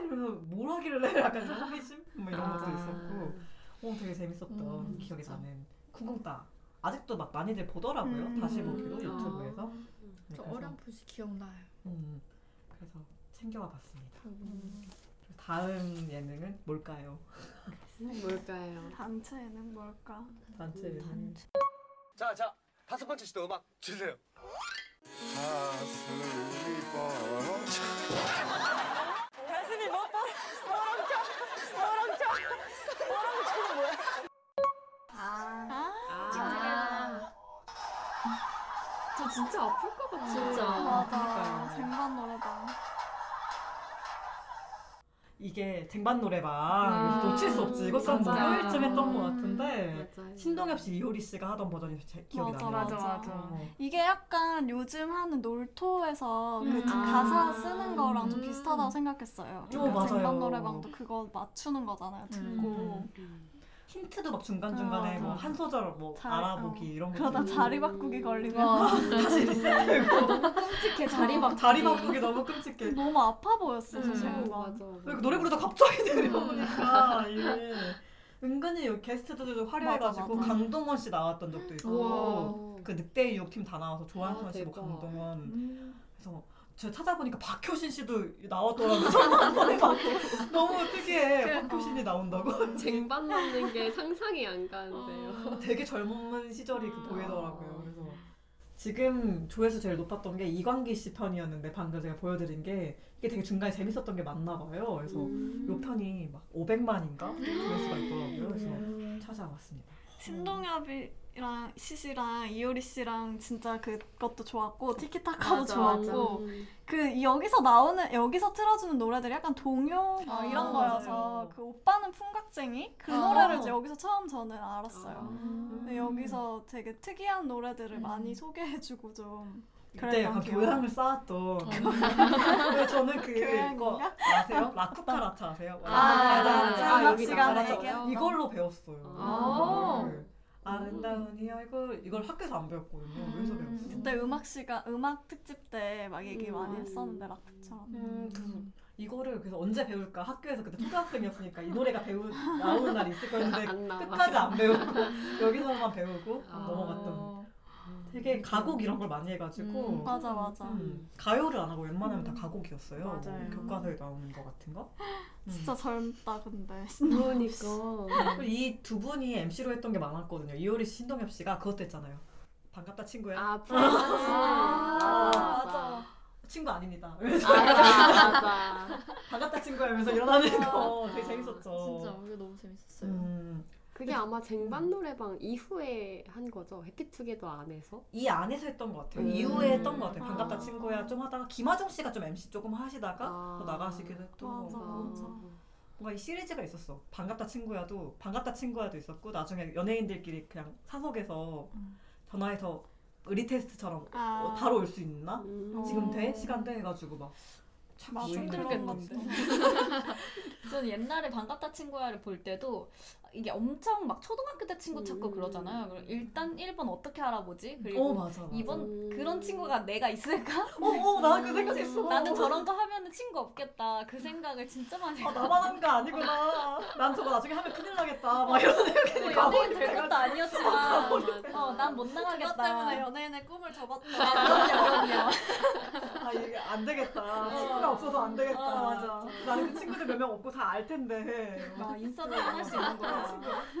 [SPEAKER 5] 이러면서 뭘 하길래 약간 이런 호기심 뭐 이런
[SPEAKER 3] 아.
[SPEAKER 5] 것도 있었고 어 되게 재밌었던
[SPEAKER 1] 음,
[SPEAKER 5] 기억이
[SPEAKER 1] 진짜.
[SPEAKER 5] 나는 쿵쿵따 아직도 막 많이들 보더라고요
[SPEAKER 4] 음.
[SPEAKER 5] 다시 보기로
[SPEAKER 1] 음.
[SPEAKER 5] 유튜브에서 네,
[SPEAKER 1] 저
[SPEAKER 5] 그래서,
[SPEAKER 1] 어렴풋이 기억나요.
[SPEAKER 5] 음, 그래서 챙겨와 봤습니다
[SPEAKER 1] 음.
[SPEAKER 5] 다음 예능은 뭘까요?
[SPEAKER 3] 뭘까요?
[SPEAKER 4] 단체는 뭘까?
[SPEAKER 5] 단체 예능
[SPEAKER 8] 자, 자, 다섯 번째 시도 음악 주세요. 가슴이 뻐.
[SPEAKER 3] 아, 저 진짜 아플 것 같아.
[SPEAKER 1] 진짜.
[SPEAKER 4] 맞아. 쟁반 노래방.
[SPEAKER 5] 이게 쟁반 노래방
[SPEAKER 3] 아,
[SPEAKER 5] 놓칠 수 없지 이것도 한
[SPEAKER 3] 맞아.
[SPEAKER 5] 목요일쯤 했던 것 같은데
[SPEAKER 3] 맞아요.
[SPEAKER 5] 신동엽 씨, 이효리 씨가 하던 버전이 제 기억이
[SPEAKER 4] 맞아,
[SPEAKER 5] 나네요.
[SPEAKER 4] 맞아,
[SPEAKER 2] 맞아.
[SPEAKER 5] 어.
[SPEAKER 4] 이게 약간 요즘 하는 놀토에서 그
[SPEAKER 5] 음.
[SPEAKER 4] 가사
[SPEAKER 3] 아.
[SPEAKER 4] 쓰는 거랑 좀
[SPEAKER 5] 음.
[SPEAKER 4] 비슷하다고 생각했어요.
[SPEAKER 5] 어,
[SPEAKER 4] 그러니까
[SPEAKER 5] 맞아요.
[SPEAKER 4] 쟁반 노래방도 그거 맞추는 거잖아요. 듣고
[SPEAKER 5] 음. 힌트도 막 중간 중간에
[SPEAKER 4] 아,
[SPEAKER 5] 뭐
[SPEAKER 1] 맞아.
[SPEAKER 5] 한 소절 뭐
[SPEAKER 4] 잘-
[SPEAKER 5] 알아보기
[SPEAKER 4] 어.
[SPEAKER 5] 이런 거
[SPEAKER 4] 그러다. 자리 바꾸기 걸리면
[SPEAKER 1] 와.
[SPEAKER 5] 다시 리셋되고
[SPEAKER 2] 끔찍해 자리 막
[SPEAKER 5] 자리 바꾸기 너무 끔찍해.
[SPEAKER 4] 너무 아파 보였어. 저
[SPEAKER 1] 음.
[SPEAKER 3] 어,
[SPEAKER 4] 쟁반.
[SPEAKER 3] 맞아.
[SPEAKER 5] 왜 이렇게 노래 부르다 갑자기 내려오니까 이게 은근히 여기 게스트들도 화려해가지고
[SPEAKER 4] 맞아, 맞아.
[SPEAKER 5] 강동원 씨 나왔던 적도 있고
[SPEAKER 1] 우와.
[SPEAKER 5] 그 늑대 유혹팀 다 나와서 조한선
[SPEAKER 3] 아,
[SPEAKER 5] 씨, 뭐
[SPEAKER 3] 대박.
[SPEAKER 5] 강동원 그래서 제가 찾아보니까 박효신 씨도 나왔더라고요. 저는 번에 막 너무 특이해. 박효신이 나온다고.
[SPEAKER 3] 쟁반 넣는 게 상상이 안 가는데요.
[SPEAKER 5] 되게 젊은 시절이 그 보이더라고요. 그래서 지금 조회수 제일 높았던 게 이광기 씨 편이었는데 방금 제가 보여드린 게 이게 되게 중간에 재밌었던 게 맞나 봐요. 그래서
[SPEAKER 3] 음.
[SPEAKER 5] 요 편이 막 500만인가 조회수가 있더라고요. 그래서 찾아봤습니다.
[SPEAKER 4] 신동엽이 랑 시시랑 이효리 씨랑 진짜 그것도 좋았고 티키타카도
[SPEAKER 1] 맞아,
[SPEAKER 4] 좋았고
[SPEAKER 3] 음.
[SPEAKER 4] 그 여기서 나오는 여기서 틀어주는 노래들이 약간 동요 뭐
[SPEAKER 1] 아,
[SPEAKER 4] 이런
[SPEAKER 5] 맞아요.
[SPEAKER 4] 거여서 그 오빠는 풍각쟁이 그
[SPEAKER 1] 아.
[SPEAKER 4] 노래를 이제 여기서 처음 저는 알았어요.
[SPEAKER 3] 아.
[SPEAKER 4] 여기서 되게 특이한 노래들을
[SPEAKER 1] 음.
[SPEAKER 4] 많이 소개해주고 좀
[SPEAKER 5] 그때 약간. 교양을 쌓았던. 저는 그
[SPEAKER 4] 교양인가?
[SPEAKER 5] 이거 아세요? 라쿠카 라차 아세요?
[SPEAKER 4] 아,
[SPEAKER 5] 라쿠카라차.
[SPEAKER 4] 맞아. 음악
[SPEAKER 3] 여기
[SPEAKER 4] 시간에
[SPEAKER 3] 나가죠.
[SPEAKER 4] 얘기하는 거.
[SPEAKER 5] 이걸로 배웠어요.
[SPEAKER 1] 아.
[SPEAKER 5] 그거를. 아 름다운 이 얼굴 이걸 학교에서 안 배웠거든요. 여기서 배웠어.
[SPEAKER 4] 그때 음악 시간 음악 특집 때 막 얘기
[SPEAKER 3] 음.
[SPEAKER 4] 많이 했었는데 라프처럼.
[SPEAKER 5] 음, 그 이거를 그래서 언제 배울까 학교에서 그때 초등학생이었으니까 이 노래가 배우 나오는 날이 있을
[SPEAKER 3] 나와.
[SPEAKER 5] 끝까지 안 배우고 여기서만 배우고
[SPEAKER 3] 아.
[SPEAKER 5] 넘어갔던. 되게 가곡 이런 걸 많이 해가지고
[SPEAKER 1] 음,
[SPEAKER 4] 맞아 맞아.
[SPEAKER 5] 음, 가요를 안 하고 웬만하면 다 가곡이었어요.
[SPEAKER 1] 맞아요.
[SPEAKER 5] 교과서에 나오는 거 같은 거. 음.
[SPEAKER 4] 진짜 젊다 근데.
[SPEAKER 3] 그러니까.
[SPEAKER 5] 이 두 분이 MC로 했던 게 많았거든요. 이효리 씨, 신동엽 씨가 그것도 했잖아요. 반갑다 친구야.
[SPEAKER 3] 아,
[SPEAKER 4] 아,
[SPEAKER 3] 맞아.
[SPEAKER 4] 맞아.
[SPEAKER 5] 친구 아닙니다.
[SPEAKER 3] 맞아. 맞아.
[SPEAKER 5] 반갑다 친구야 하면서 일어나는 거 되게 재밌었죠.
[SPEAKER 1] 진짜 이게 너무 재밌었어요.
[SPEAKER 5] 음,
[SPEAKER 3] 그게 아마 쟁반 노래방 이후에 한 거죠. 해피투게더 안에서.
[SPEAKER 5] 이 안에서 했던 것 같아요.
[SPEAKER 3] 음.
[SPEAKER 5] 이후에 했던 것 같아요.
[SPEAKER 4] 아.
[SPEAKER 5] 반갑다 친구야 좀 하다가 김하정 씨가 좀 MC 조금 하시다가
[SPEAKER 3] 아.
[SPEAKER 5] 또 나가시기도 했던
[SPEAKER 4] 맞아,
[SPEAKER 5] 거.
[SPEAKER 4] 맞아.
[SPEAKER 5] 뭔가 이 시리즈가 있었어. 반갑다 친구야도 반갑다 친구야도 있었고 나중에 연예인들끼리 그냥 사석에서
[SPEAKER 4] 음.
[SPEAKER 5] 전화해서 의리 테스트처럼
[SPEAKER 4] 아.
[SPEAKER 5] 어, 바로 올 수 있나?
[SPEAKER 3] 음.
[SPEAKER 5] 지금 돼? 시간 돼? 해가지고 막.
[SPEAKER 4] 것 같아.
[SPEAKER 2] 저는 옛날에 반갑다 친구야를 볼 때도 이게 엄청 막 초등학교 때 친구 찾고
[SPEAKER 3] 음.
[SPEAKER 2] 그러잖아요. 그럼 일단 1번 어떻게 알아보지? 그리고
[SPEAKER 5] 어 맞아. 맞아.
[SPEAKER 2] 2번
[SPEAKER 3] 음.
[SPEAKER 2] 그런 친구가 내가 있을까?
[SPEAKER 5] 어 어 나는 그 생각했어.
[SPEAKER 2] 나는 저런 거 하면은 친구 없겠다. 그 생각을 진짜 많이
[SPEAKER 5] 아
[SPEAKER 2] 했어.
[SPEAKER 5] 나만 한 거 아니구나. 난 저거 나중에 하면 큰일 나겠다. 막 이런 생각이
[SPEAKER 2] 뭐 연예인 될 것도 아니었지만
[SPEAKER 3] 맞아.
[SPEAKER 2] 어, 난못
[SPEAKER 4] 그것
[SPEAKER 2] 나가겠다.
[SPEAKER 4] 때문에 연예인의 꿈을 접었다.
[SPEAKER 2] 그럼요, 그럼요.
[SPEAKER 5] 아 이게 안 되겠다. 친구가 없어서 안 되겠다.
[SPEAKER 2] 어, 맞아.
[SPEAKER 5] 나는 그 친구들 몇 명 없고 다 알 텐데.
[SPEAKER 2] 아, 인싸도 할 수 있는 거야.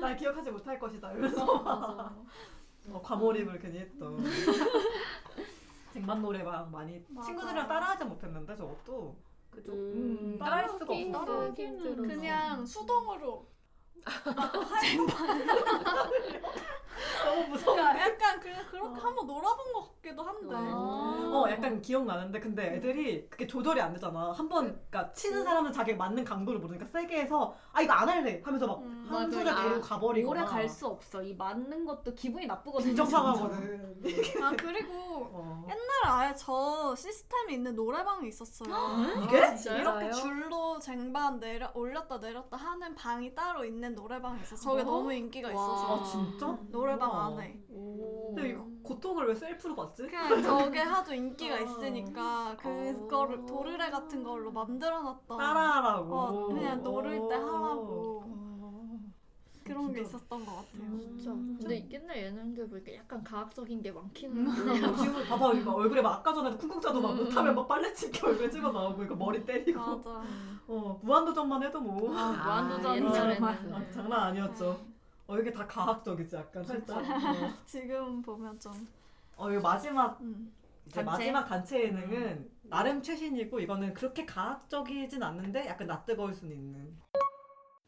[SPEAKER 5] 날 기억하지 못할 것이다. 이러면서
[SPEAKER 2] 맞아.
[SPEAKER 5] 어, 과몰입을 괜히 했던. 쟁반 노래방 많이
[SPEAKER 4] 맞아.
[SPEAKER 5] 친구들이랑 따라하지 못했는데 저것도 그죠.
[SPEAKER 3] 음.
[SPEAKER 5] 따라할 수가
[SPEAKER 3] 따라하기
[SPEAKER 5] 없어.
[SPEAKER 3] 따라하기.
[SPEAKER 4] 그냥 수동으로.
[SPEAKER 5] 너무 무서워.
[SPEAKER 4] 그러니까 약간 그냥 그렇게 한번 놀아본 것 같기도 한데.
[SPEAKER 5] 어, 약간 기억나는데 근데 애들이 그게 조절이 안 되잖아. 한 번, 그러니까 치는 사람은 자기 맞는 강도를 모르니까 세게 해서 아 이거 안 할래 하면서 막
[SPEAKER 4] 음,
[SPEAKER 5] 한
[SPEAKER 2] 맞아.
[SPEAKER 5] 소절
[SPEAKER 2] 아,
[SPEAKER 5] 부르고 가버리고
[SPEAKER 2] 오래 갈 수 없어. 이 맞는 것도 기분이 나쁘거든요.
[SPEAKER 5] 인정상하거든.
[SPEAKER 4] 아 그리고
[SPEAKER 5] 어.
[SPEAKER 4] 옛날에 아예 저 시스템이 있는 노래방이 있었어요.
[SPEAKER 5] 이게?
[SPEAKER 4] 이렇게 줄로 쟁반 내려 올렸다 내렸다 하는 방이 따로 있는 노래방이 있어. 저게 너무 인기가 있어서
[SPEAKER 5] 아 진짜?
[SPEAKER 4] 노래방
[SPEAKER 5] 우와.
[SPEAKER 4] 안에.
[SPEAKER 5] 근데 이거 고통을 왜 self로 받지?
[SPEAKER 4] 그냥 저게 하도 인기가
[SPEAKER 5] 어.
[SPEAKER 4] 있으니까 그거를 도르래 같은 걸로 만들어놨던
[SPEAKER 5] 따라하라고.
[SPEAKER 4] 어, 그냥 노를 때
[SPEAKER 5] 오.
[SPEAKER 4] 하라고
[SPEAKER 5] 어.
[SPEAKER 4] 그런 게
[SPEAKER 5] 진짜.
[SPEAKER 4] 있었던 것 같아요.
[SPEAKER 1] 진짜. 근데 옛날 예능들 보니까 약간 과학적인 게 많기는
[SPEAKER 4] 음.
[SPEAKER 1] 하네요.
[SPEAKER 5] 어, 지금 봐봐 이거 얼굴에 막 아까 전에도 쿵쿵따도 막 못하면 막 빨래 치기 얼굴에 찍어 나오고 이거 머리 때리고
[SPEAKER 4] 맞아.
[SPEAKER 5] 어 무한도전만 해도 뭐
[SPEAKER 2] 무한도전
[SPEAKER 1] 옛날에는.
[SPEAKER 5] 아, 장난 아니었죠 어 이게 다 과학적이지 약간 살짝 어.
[SPEAKER 4] 지금 보면 좀
[SPEAKER 5] 어 이거 마지막
[SPEAKER 4] 음.
[SPEAKER 5] 이제
[SPEAKER 2] 단체?
[SPEAKER 5] 마지막 단체 예능은 나름 최신이고 이거는 그렇게 과학적이진 않는데 약간 낯뜨거울 수는 있는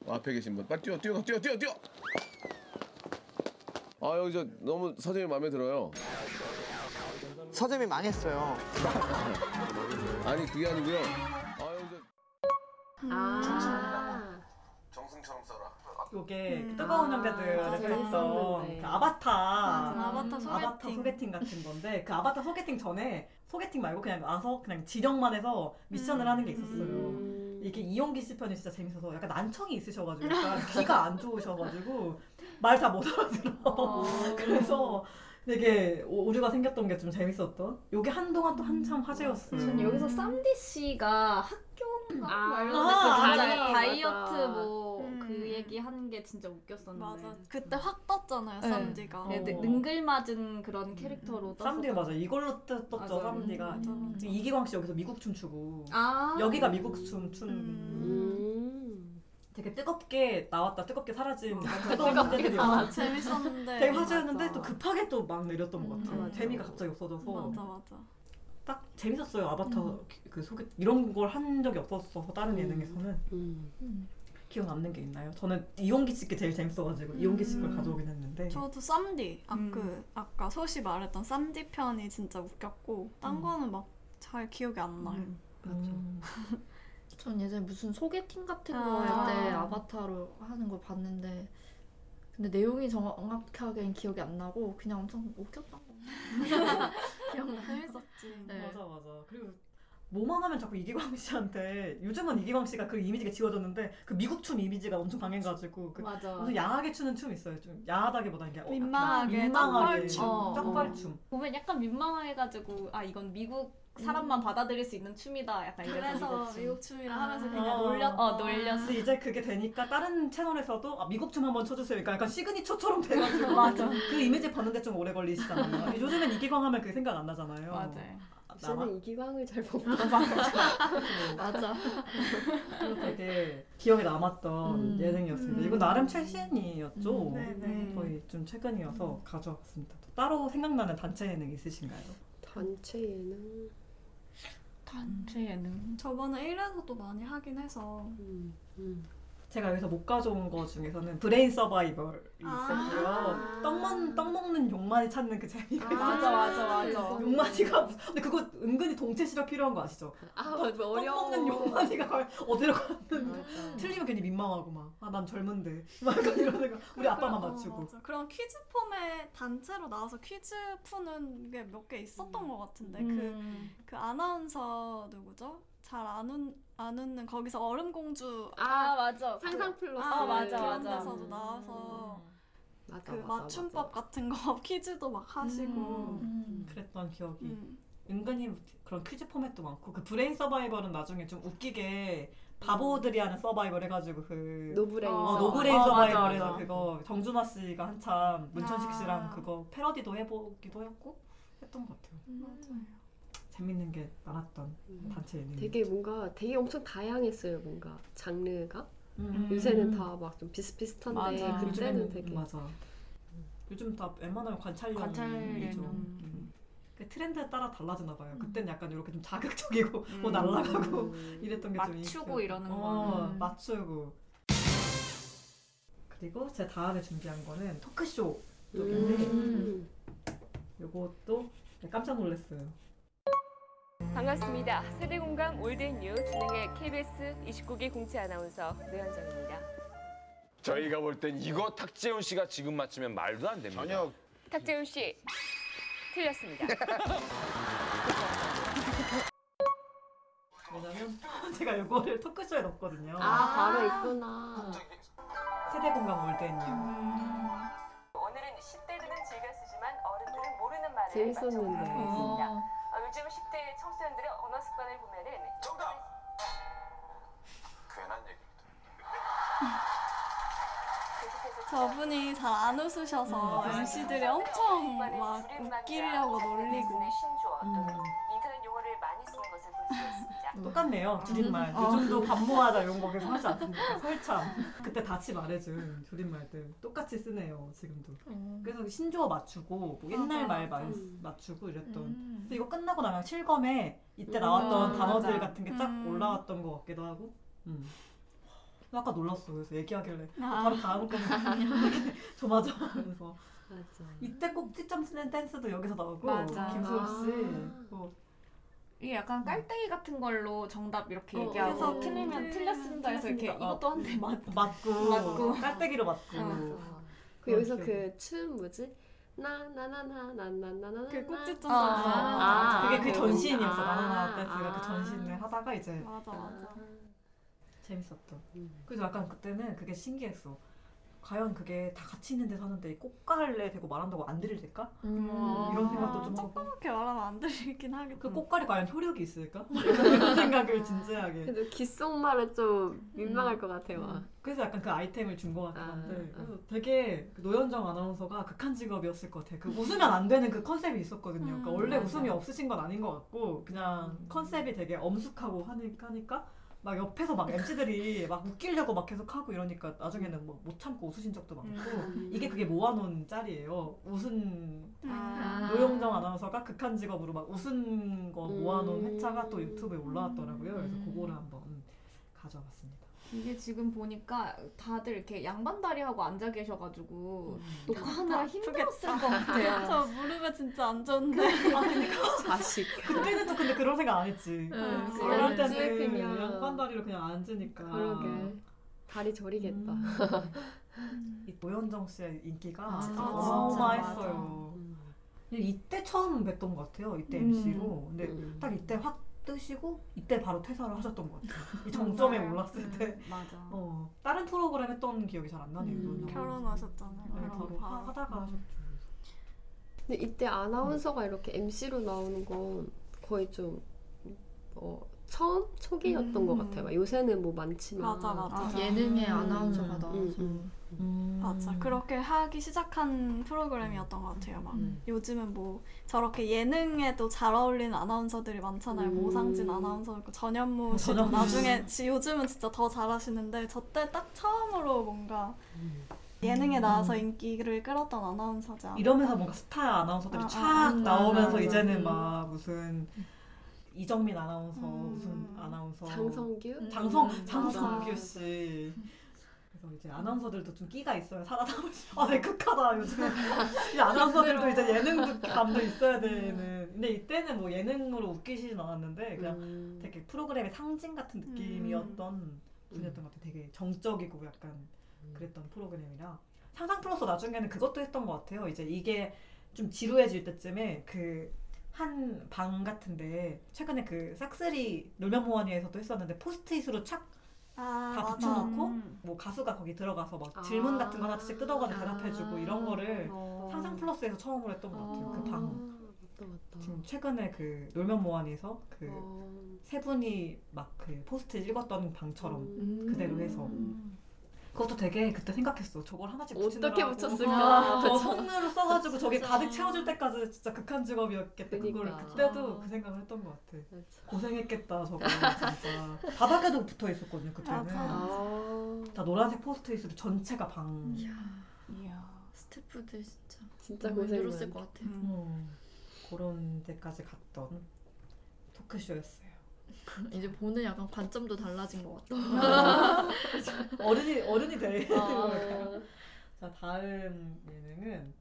[SPEAKER 8] 앞에 계신 분 빨리 뛰어 뛰어 뛰어 뛰어 뛰어 아 여기 저 너무 서재이 마음에 들어요
[SPEAKER 7] 서점이 망했어요.
[SPEAKER 8] 아니 그게 아니고요 아 여기 저
[SPEAKER 3] 아.
[SPEAKER 8] 정승처럼 써라
[SPEAKER 5] 요게
[SPEAKER 4] 음.
[SPEAKER 5] 그 뜨거운
[SPEAKER 3] 아,
[SPEAKER 5] 형제들을
[SPEAKER 3] 맞아,
[SPEAKER 5] 했던. 그 아바타
[SPEAKER 4] 맞아, 아바타 소개팅.
[SPEAKER 5] 아바타 소개팅 같은 건데 그 아바타 소개팅 전에 소개팅 말고 그냥 와서 그냥 지령만 해서 미션을
[SPEAKER 4] 음.
[SPEAKER 5] 하는 게 있었어요.
[SPEAKER 3] 음.
[SPEAKER 5] 이게 이용기 씨 편이 진짜 재밌어서 약간 난청이 있으셔가지고 약간 귀가 안 좋으셔가지고 말 다 못 알아들어. 그래서 되게 오- 오류가 생겼던 게 좀 재밌었던. 요게 한동안 또 한참 화제였어요.
[SPEAKER 2] 전 여기서 쌈디 씨가 학교인가
[SPEAKER 3] 아,
[SPEAKER 5] 아, 맞아.
[SPEAKER 2] 다이어트 뭐 그
[SPEAKER 4] 음.
[SPEAKER 2] 얘기 하는 게 진짜 웃겼었는데.
[SPEAKER 4] 맞아. 그때 확 떴잖아요,
[SPEAKER 2] 네.
[SPEAKER 4] 쌈디가.
[SPEAKER 2] 네, 능-
[SPEAKER 5] 어.
[SPEAKER 2] 능글맞은 그런 캐릭터로 떴어.
[SPEAKER 5] 쌈디가 맞아. 이걸로 떴- 떴죠,
[SPEAKER 2] 맞아.
[SPEAKER 5] 쌈디가. 지금 이기광 씨 여기서 미국 춤 추고.
[SPEAKER 2] 아
[SPEAKER 5] 여기가 미국 춤 춘.
[SPEAKER 3] 음.
[SPEAKER 5] 되게 뜨겁게 나왔다 뜨겁게 사라진
[SPEAKER 2] 뜨겁게
[SPEAKER 5] 뜨거운 문제들이
[SPEAKER 4] 아, 재밌었는데.
[SPEAKER 5] 되게 화제였는데. 또 급하게 또 막 내렸던 것
[SPEAKER 4] 음,
[SPEAKER 5] 같아요. 재미가 갑자기 없어져서
[SPEAKER 4] 맞아, 맞아.
[SPEAKER 5] 딱 재밌었어요. 아바타
[SPEAKER 4] 음.
[SPEAKER 5] 그 소개 이런 걸 한 적이 없었어서 다른
[SPEAKER 3] 음.
[SPEAKER 5] 예능에서는
[SPEAKER 3] 음.
[SPEAKER 5] 기억 남는 게 있나요? 저는 이용기 씨게 제일 재밌어가지고 이용기 씨걸
[SPEAKER 4] 음.
[SPEAKER 5] 가져오긴 했는데
[SPEAKER 4] 저도 쌈디, 아,
[SPEAKER 2] 음.
[SPEAKER 4] 그 아까 소시 말했던 쌈디 편이 진짜 웃겼고 딴
[SPEAKER 5] 음.
[SPEAKER 4] 거는 막 잘 기억이 안 나요.
[SPEAKER 2] 음.
[SPEAKER 5] 음.
[SPEAKER 1] 전 예전에 무슨 소개팅 같은 거
[SPEAKER 4] 아.
[SPEAKER 1] 할때 아바타로 하는 걸 봤는데 근데 내용이 정확하게는 기억이 안 나고 그냥 엄청 웃겼던 거 기억나요.
[SPEAKER 4] 재밌었지.
[SPEAKER 1] 네.
[SPEAKER 5] 맞아 맞아. 그리고 뭐만 하면 자꾸 이기광 씨한테 요즘은 이기광 씨가 그 이미지가 지워졌는데 그 미국 춤 이미지가 엄청 강해가지고 그
[SPEAKER 2] 맞아.
[SPEAKER 5] 무슨 야하게 추는 춤 있어요. 좀 야하다기보다 이게 어,
[SPEAKER 4] 민망하게
[SPEAKER 5] 민망하게
[SPEAKER 4] 짝발춤.
[SPEAKER 2] 어,
[SPEAKER 5] 짝발춤.
[SPEAKER 2] 보면 약간 민망해가지고 아 이건 미국 사람만 받아들일 수 있는 춤이다. 약간
[SPEAKER 4] 그래서
[SPEAKER 2] 미국 춤.
[SPEAKER 4] 춤이라
[SPEAKER 1] 아.
[SPEAKER 4] 하면서 그냥
[SPEAKER 5] 어.
[SPEAKER 4] 놀렸다.
[SPEAKER 2] 어, 놀렸어.
[SPEAKER 5] 이제 그게 되니까 다른 채널에서도 아, 미국 춤 한번 쳐주세요. 그러니까 약간 시그니처처럼 돼가지고
[SPEAKER 2] 맞아.
[SPEAKER 5] 그 이미지 봤는데 좀 오래 걸리시잖아요. 요즘엔 이기광 하면 그게 생각 안 나잖아요.
[SPEAKER 2] 맞아 요.
[SPEAKER 5] 아,
[SPEAKER 3] 저는 이기광을 잘못 봐.
[SPEAKER 1] 맞아.
[SPEAKER 5] 그래서 되게 기억에 남았던
[SPEAKER 1] 음.
[SPEAKER 5] 예능이었습니다.
[SPEAKER 4] 음.
[SPEAKER 5] 이거 나름 최신이었죠.
[SPEAKER 1] 음.
[SPEAKER 4] 네네.
[SPEAKER 2] 음.
[SPEAKER 5] 거의 좀 최근이어서 가져왔습니다. 또 따로 생각나는 단체 예능 있으신가요?
[SPEAKER 3] 단체 예능.
[SPEAKER 2] 단체 예능.
[SPEAKER 4] 저번에 1에서도 많이 하긴 해서
[SPEAKER 3] 음, 음.
[SPEAKER 5] 제가 여기서 못 가져온 거 중에서는 브레인 서바이벌이 있었고요.
[SPEAKER 3] 아.
[SPEAKER 5] 떡, 먹, 떡 먹는 용만이 찾는 그 재미가 있어요.
[SPEAKER 2] 맞아, 맞아, 맞아.
[SPEAKER 5] 용만이가 근데 그거 은근히 동체 시력 필요한 거 아시죠?
[SPEAKER 3] 아, 맞아.
[SPEAKER 5] 떡
[SPEAKER 3] 어려워.
[SPEAKER 5] 먹는 용만이가 어디로 갔는데
[SPEAKER 3] 맞아.
[SPEAKER 5] 틀리면 괜히 민망하고 막 아 난 젊은데 막 약간 이런 생각 우리 아빠만
[SPEAKER 4] 어,
[SPEAKER 5] 맞추고
[SPEAKER 4] 맞아. 그런 퀴즈 포맷 단체로 나와서 퀴즈 푸는 게 몇 개 있었던 것 같은데 그
[SPEAKER 2] 음.
[SPEAKER 4] 그 아나운서 누구죠? 잘안 웃, 안 웃는 거기서 얼음 공주
[SPEAKER 2] 아 맞아.
[SPEAKER 3] 상상 플러스.
[SPEAKER 2] 아, 맞아,
[SPEAKER 4] 그런
[SPEAKER 2] 맞아.
[SPEAKER 4] 데서도 나와서
[SPEAKER 3] 맞아,
[SPEAKER 4] 그
[SPEAKER 3] 맞아,
[SPEAKER 4] 맞춤법
[SPEAKER 3] 맞아.
[SPEAKER 4] 같은 거 퀴즈도 막 하시고
[SPEAKER 1] 음.
[SPEAKER 5] 그랬던 기억이
[SPEAKER 4] 음.
[SPEAKER 5] 은근히 그런 퀴즈 포맷도 많고 그 브레인 서바이벌은 나중에 좀 웃기게 바보들이 하는 서바이벌 해가지고 그
[SPEAKER 3] 노브레인.
[SPEAKER 2] 어,
[SPEAKER 5] 어,
[SPEAKER 2] 어,
[SPEAKER 5] 노브레인
[SPEAKER 2] 맞아,
[SPEAKER 5] 서바이벌에서. 그거 정준하 씨가 한참 문천식
[SPEAKER 4] 아.
[SPEAKER 5] 씨랑 그거 패러디도 해보기도 했고 했던 것 같아요.
[SPEAKER 4] 맞아요.
[SPEAKER 5] 재밌는 게 많았던
[SPEAKER 3] 음.
[SPEAKER 5] 단체 예능.
[SPEAKER 3] 되게 뭔가 되게 엄청 다양했어요. 뭔가 장르가.
[SPEAKER 5] 음.
[SPEAKER 3] 요새는 다 막 좀 비슷비슷한데
[SPEAKER 2] 맞아.
[SPEAKER 3] 그때는
[SPEAKER 5] 요즘에는-
[SPEAKER 3] 되게
[SPEAKER 5] 맞아. 요즘 다 웬만하면 관찰
[SPEAKER 2] 관찰
[SPEAKER 5] 예능이죠.
[SPEAKER 2] 예능.
[SPEAKER 5] 음. 그 트렌드에 따라 달라지나 봐요.
[SPEAKER 2] 음.
[SPEAKER 5] 그때는 약간 이렇게 좀 자극적이고
[SPEAKER 2] 음.
[SPEAKER 5] 뭐 날라가고
[SPEAKER 3] 음.
[SPEAKER 5] 이랬던 게 좀
[SPEAKER 2] 맞추고. 이러는
[SPEAKER 5] 어,
[SPEAKER 2] 거는.
[SPEAKER 5] 맞추고. 그리고 제 다음에 준비한 거는 토크쇼 쪽인데
[SPEAKER 3] 음.
[SPEAKER 5] 요것도 깜짝 놀랐어요.
[SPEAKER 9] 반갑습니다. 세대공감 올드뉴 진행의 KBS 29기 공채 아나운서 노현정입니다.
[SPEAKER 8] 저희가 볼 땐 이거 탁재훈 씨가 지금 맞추면 말도 안 됩니다.
[SPEAKER 10] 전혀
[SPEAKER 9] 탁재훈 씨 틀렸습니다.
[SPEAKER 5] 왜냐면 제가 요거를 토크쇼에 넣었거든요.
[SPEAKER 3] 아 바로 있구나.
[SPEAKER 5] 세대 공감 올드뉴.
[SPEAKER 9] 오늘은 10대들은 즐겨 쓰지만 어른들은 모르는 말을
[SPEAKER 3] 재밌었는데.
[SPEAKER 9] 맞춰보겠습니다.
[SPEAKER 2] 어.
[SPEAKER 9] 어, 요즘
[SPEAKER 10] 정답. 괜한 얘기입니다.
[SPEAKER 9] 계속해서
[SPEAKER 4] 저분이 잘 안 웃으셔서
[SPEAKER 5] 음.
[SPEAKER 4] MC들이 엄청 막 웃기려고 놀리고
[SPEAKER 9] 신조어 또는
[SPEAKER 5] 똑같네요. 줄임말. 요즘도 반모하다 이런 거 계속 하지 않습니까? 설참. 그때 다치 말해준 줄임말들 똑같이 쓰네요. 지금도. 그래서 신조어 맞추고 뭐 옛날 말 말-
[SPEAKER 3] 음.
[SPEAKER 5] 맞추고 이랬던.
[SPEAKER 1] 음.
[SPEAKER 5] 근데 이거 끝나고 나면 실검에 이때
[SPEAKER 3] 음,
[SPEAKER 5] 나왔던 단어들
[SPEAKER 2] 맞아.
[SPEAKER 5] 같은 게 쫙
[SPEAKER 4] 음.
[SPEAKER 5] 올라왔던 것 같기도 하고. 음. 아까 놀랐어. 그래서 얘기하길래
[SPEAKER 4] 아.
[SPEAKER 5] 바로 다음 거 조마조마 하면서
[SPEAKER 3] 맞아.
[SPEAKER 5] 이때 꼭지점 쓰는 댄스도 여기서 나오고
[SPEAKER 2] 맞아.
[SPEAKER 5] 김수호 씨
[SPEAKER 3] 아.
[SPEAKER 5] 뭐
[SPEAKER 2] 이게 약간 깔때기 같은 걸로 정답 이렇게
[SPEAKER 3] 어,
[SPEAKER 2] 얘기하고
[SPEAKER 4] 그래서
[SPEAKER 2] 틀리면 틀렸습니다 해서 이렇게
[SPEAKER 5] 틀렸습니다.
[SPEAKER 2] 이것도 한 대 맞.
[SPEAKER 5] 맞고
[SPEAKER 2] 맞고.
[SPEAKER 5] 깔때기로 맞고
[SPEAKER 2] 어.
[SPEAKER 3] 맞아. 그 여기서. 그 춤 뭐지? 나나나나나나나나
[SPEAKER 4] 그 꼭지점
[SPEAKER 2] 아,
[SPEAKER 4] 아,
[SPEAKER 3] 아,
[SPEAKER 5] 그게
[SPEAKER 3] 그그
[SPEAKER 5] 전신이었어
[SPEAKER 3] 아,
[SPEAKER 5] 나나나 댄스가
[SPEAKER 3] 아.
[SPEAKER 5] 그 전신을 하다가 이제
[SPEAKER 4] 맞아 맞아.
[SPEAKER 5] 재밌었던
[SPEAKER 3] 음.
[SPEAKER 5] 그래서 약간 그때는 그게 신기했어 과연 그게 다 같이 있는 데 사는데 이 꽃갈래 대고 말한다고 안 들릴 될까?
[SPEAKER 1] 음.
[SPEAKER 5] 이런 생각도 좀 하고
[SPEAKER 4] 조그맣게 말하면 안 들리긴 하겠다.
[SPEAKER 5] 그 꽃갈이 과연 효력이 있을까? 이런 생각을 진지하게
[SPEAKER 3] 그래도 귓속말은 좀 민망할 것 같아요. 막.
[SPEAKER 5] 그래서 약간 그 아이템을 준 것 같긴
[SPEAKER 3] 아,
[SPEAKER 5] 한데
[SPEAKER 3] 아.
[SPEAKER 5] 그래서 되게 그 노현정 아나운서가 극한 직업이었을 것 같아. 그 웃으면 안 되는 그 컨셉이 있었거든요. 그러니까
[SPEAKER 4] 음,
[SPEAKER 5] 원래
[SPEAKER 3] 맞아.
[SPEAKER 5] 웃음이 없으신 건 아닌 것 같고 그냥 컨셉이 되게 엄숙하고 하니까, 하니까 막 옆에서 막 MC들이 막 웃기려고 막 계속 하고 이러니까 나중에는 뭐 못 참고 웃으신 적도 많고
[SPEAKER 3] 음.
[SPEAKER 5] 이게 그게 모아놓은 짤이에요. 웃은
[SPEAKER 4] 아.
[SPEAKER 5] 노영정 아나운서가 극한 직업으로 막 웃은 거 모아놓은
[SPEAKER 3] 음.
[SPEAKER 5] 회차가 또 유튜브에 올라왔더라고요. 그래서
[SPEAKER 1] 음.
[SPEAKER 5] 그거를 한번 음, 가져왔습니다.
[SPEAKER 2] 이게 지금 보니까 다들 이렇게 양반다리 하고 앉아 계셔가지고
[SPEAKER 5] 음.
[SPEAKER 2] 녹화하느라 힘들었을 것 같아요.
[SPEAKER 4] 저 무릎에 진짜 안 좋은데.
[SPEAKER 3] 자식.
[SPEAKER 5] 그때는 또 근데 그런 생각 안 했지.
[SPEAKER 1] 음,
[SPEAKER 5] 어릴 때는
[SPEAKER 3] 그냥.
[SPEAKER 5] 양반다리로 그냥 앉으니까.
[SPEAKER 3] 그러게. 다리 저리겠다.
[SPEAKER 5] 음. 이 노현정 씨의 인기가
[SPEAKER 1] 아,
[SPEAKER 5] 진짜
[SPEAKER 1] 진짜,
[SPEAKER 5] 어마어마했어요.
[SPEAKER 3] 음.
[SPEAKER 5] 이때 처음 뵀던 것 같아요. 이때
[SPEAKER 2] 음.
[SPEAKER 5] MC로. 근데
[SPEAKER 3] 음.
[SPEAKER 5] 딱 이때 확 뜨시고 이때 바로 퇴사를 하셨던 것 같아요. 이 정점에
[SPEAKER 4] 맞아요.
[SPEAKER 5] 올랐을 때.
[SPEAKER 1] 맞아.
[SPEAKER 5] 어, 다른 프로그램 했던 기억이 잘 안 나네요.
[SPEAKER 1] 음.
[SPEAKER 4] 결혼하셨잖아요.
[SPEAKER 5] 네, 바로. 하- 하다가 하셨죠.
[SPEAKER 3] 근데 이때 아나운서가 이렇게 MC로 나오는 건 거의 좀 어, 처음 초기였던
[SPEAKER 4] 음.
[SPEAKER 3] 것 같아요. 막 요새는 뭐 많지만
[SPEAKER 4] 맞아, 맞아.
[SPEAKER 1] 아, 예능에
[SPEAKER 3] 음.
[SPEAKER 1] 아나운서가
[SPEAKER 3] 음,
[SPEAKER 1] 나와서.
[SPEAKER 3] 음,
[SPEAKER 5] 음.
[SPEAKER 4] 맞아. 그렇게 하기 시작한 프로그램이었던 것 같아요. 막
[SPEAKER 5] 음.
[SPEAKER 4] 요즘은 뭐 저렇게 예능에도 잘 어울리는 아나운서들이 많잖아요.
[SPEAKER 3] 음.
[SPEAKER 4] 모상진 아나운서 있고 전현무 씨도
[SPEAKER 5] 전현무
[SPEAKER 4] 나중에 지- 요즘은 진짜 더 잘하시는데 저때 딱 처음으로 뭔가
[SPEAKER 3] 음.
[SPEAKER 4] 예능에 나와서 인기를 끌었던 아나운서지 않을까?
[SPEAKER 5] 이러면서 뭔가 스타 아나운서들이
[SPEAKER 4] 아,
[SPEAKER 5] 촥
[SPEAKER 4] 아,
[SPEAKER 1] 음,
[SPEAKER 5] 나오면서
[SPEAKER 1] 맞아.
[SPEAKER 5] 이제는
[SPEAKER 3] 음.
[SPEAKER 5] 막 무슨 이정민 아나운서
[SPEAKER 4] 음.
[SPEAKER 5] 무슨 아나운서
[SPEAKER 3] 장성규?
[SPEAKER 1] 음.
[SPEAKER 5] 장성
[SPEAKER 1] 음,
[SPEAKER 5] 장성규. 씨 그래서 이제 아나운서들도 좀 끼가 있어요 살아남을 수. 아, 네 극하다 요즘. 이 아나운서들도 이제 예능 감도 있어야 되는. 근데 이때는 뭐 예능으로 웃기시진 않았는데 그냥
[SPEAKER 3] 음.
[SPEAKER 5] 되게 프로그램의 상징 같은 느낌이었던 분이었던 것 같아요. 되게 정적이고 약간 그랬던 프로그램이라 상상 플러스 나중에는 그것도 했던 것 같아요. 이제 이게 좀 지루해질 때쯤에 그 한 방 같은데 최근에 그 싹쓸이 놀면 뭐하니에서도 했었는데 포스트잇으로 착
[SPEAKER 4] 아,
[SPEAKER 5] 다. 붙여놓고
[SPEAKER 4] 음.
[SPEAKER 5] 뭐 가수가 거기 들어가서 막
[SPEAKER 3] 아.
[SPEAKER 5] 질문 같은 거 하나씩 뜯어가지고
[SPEAKER 1] 아.
[SPEAKER 5] 대답해주고 이런 거를
[SPEAKER 3] 어.
[SPEAKER 5] 상상 플러스에서 처음으로 했던 것 같아요. 그
[SPEAKER 3] 아,
[SPEAKER 5] 방.
[SPEAKER 3] 맞다 맞다.
[SPEAKER 5] 지금 최근에 그 놀면 뭐하니에서 그세
[SPEAKER 3] 어.
[SPEAKER 5] 분이 막 그 포스트잇 읽었던 방처럼
[SPEAKER 3] 음.
[SPEAKER 5] 그대로 해서 그것도 되게 그때 생각했어. 저걸 하나씩.
[SPEAKER 3] 어떻게 붙였을까?
[SPEAKER 5] 아, 저
[SPEAKER 3] 그쵸.
[SPEAKER 5] 손으로 써가지고 저게. 가득 채워질 때까지 진짜 극한 직업이었겠다. 그걸. 그때도 그 생각을 했던 것 같아.
[SPEAKER 3] 맞아.
[SPEAKER 5] 고생했겠다 저거 진짜. 바닥에도 붙어 있었거든요 그때는.
[SPEAKER 4] 맞아.
[SPEAKER 3] 아,
[SPEAKER 5] 다 노란색 포스트잇으로 전체가 방.
[SPEAKER 1] 이야,
[SPEAKER 4] 이야.
[SPEAKER 1] 스태프들 진짜
[SPEAKER 3] 진짜
[SPEAKER 1] 너무
[SPEAKER 3] 고생
[SPEAKER 1] 힘들었을
[SPEAKER 3] 많.
[SPEAKER 1] 것 같아.
[SPEAKER 5] 음, 그런 데까지 갔던 토크쇼였어요.
[SPEAKER 1] 이제 보는 약간 관점도 달라진 것 같아.
[SPEAKER 5] 어른이 어른이 돼.
[SPEAKER 3] 아,
[SPEAKER 5] 자 다음 예능은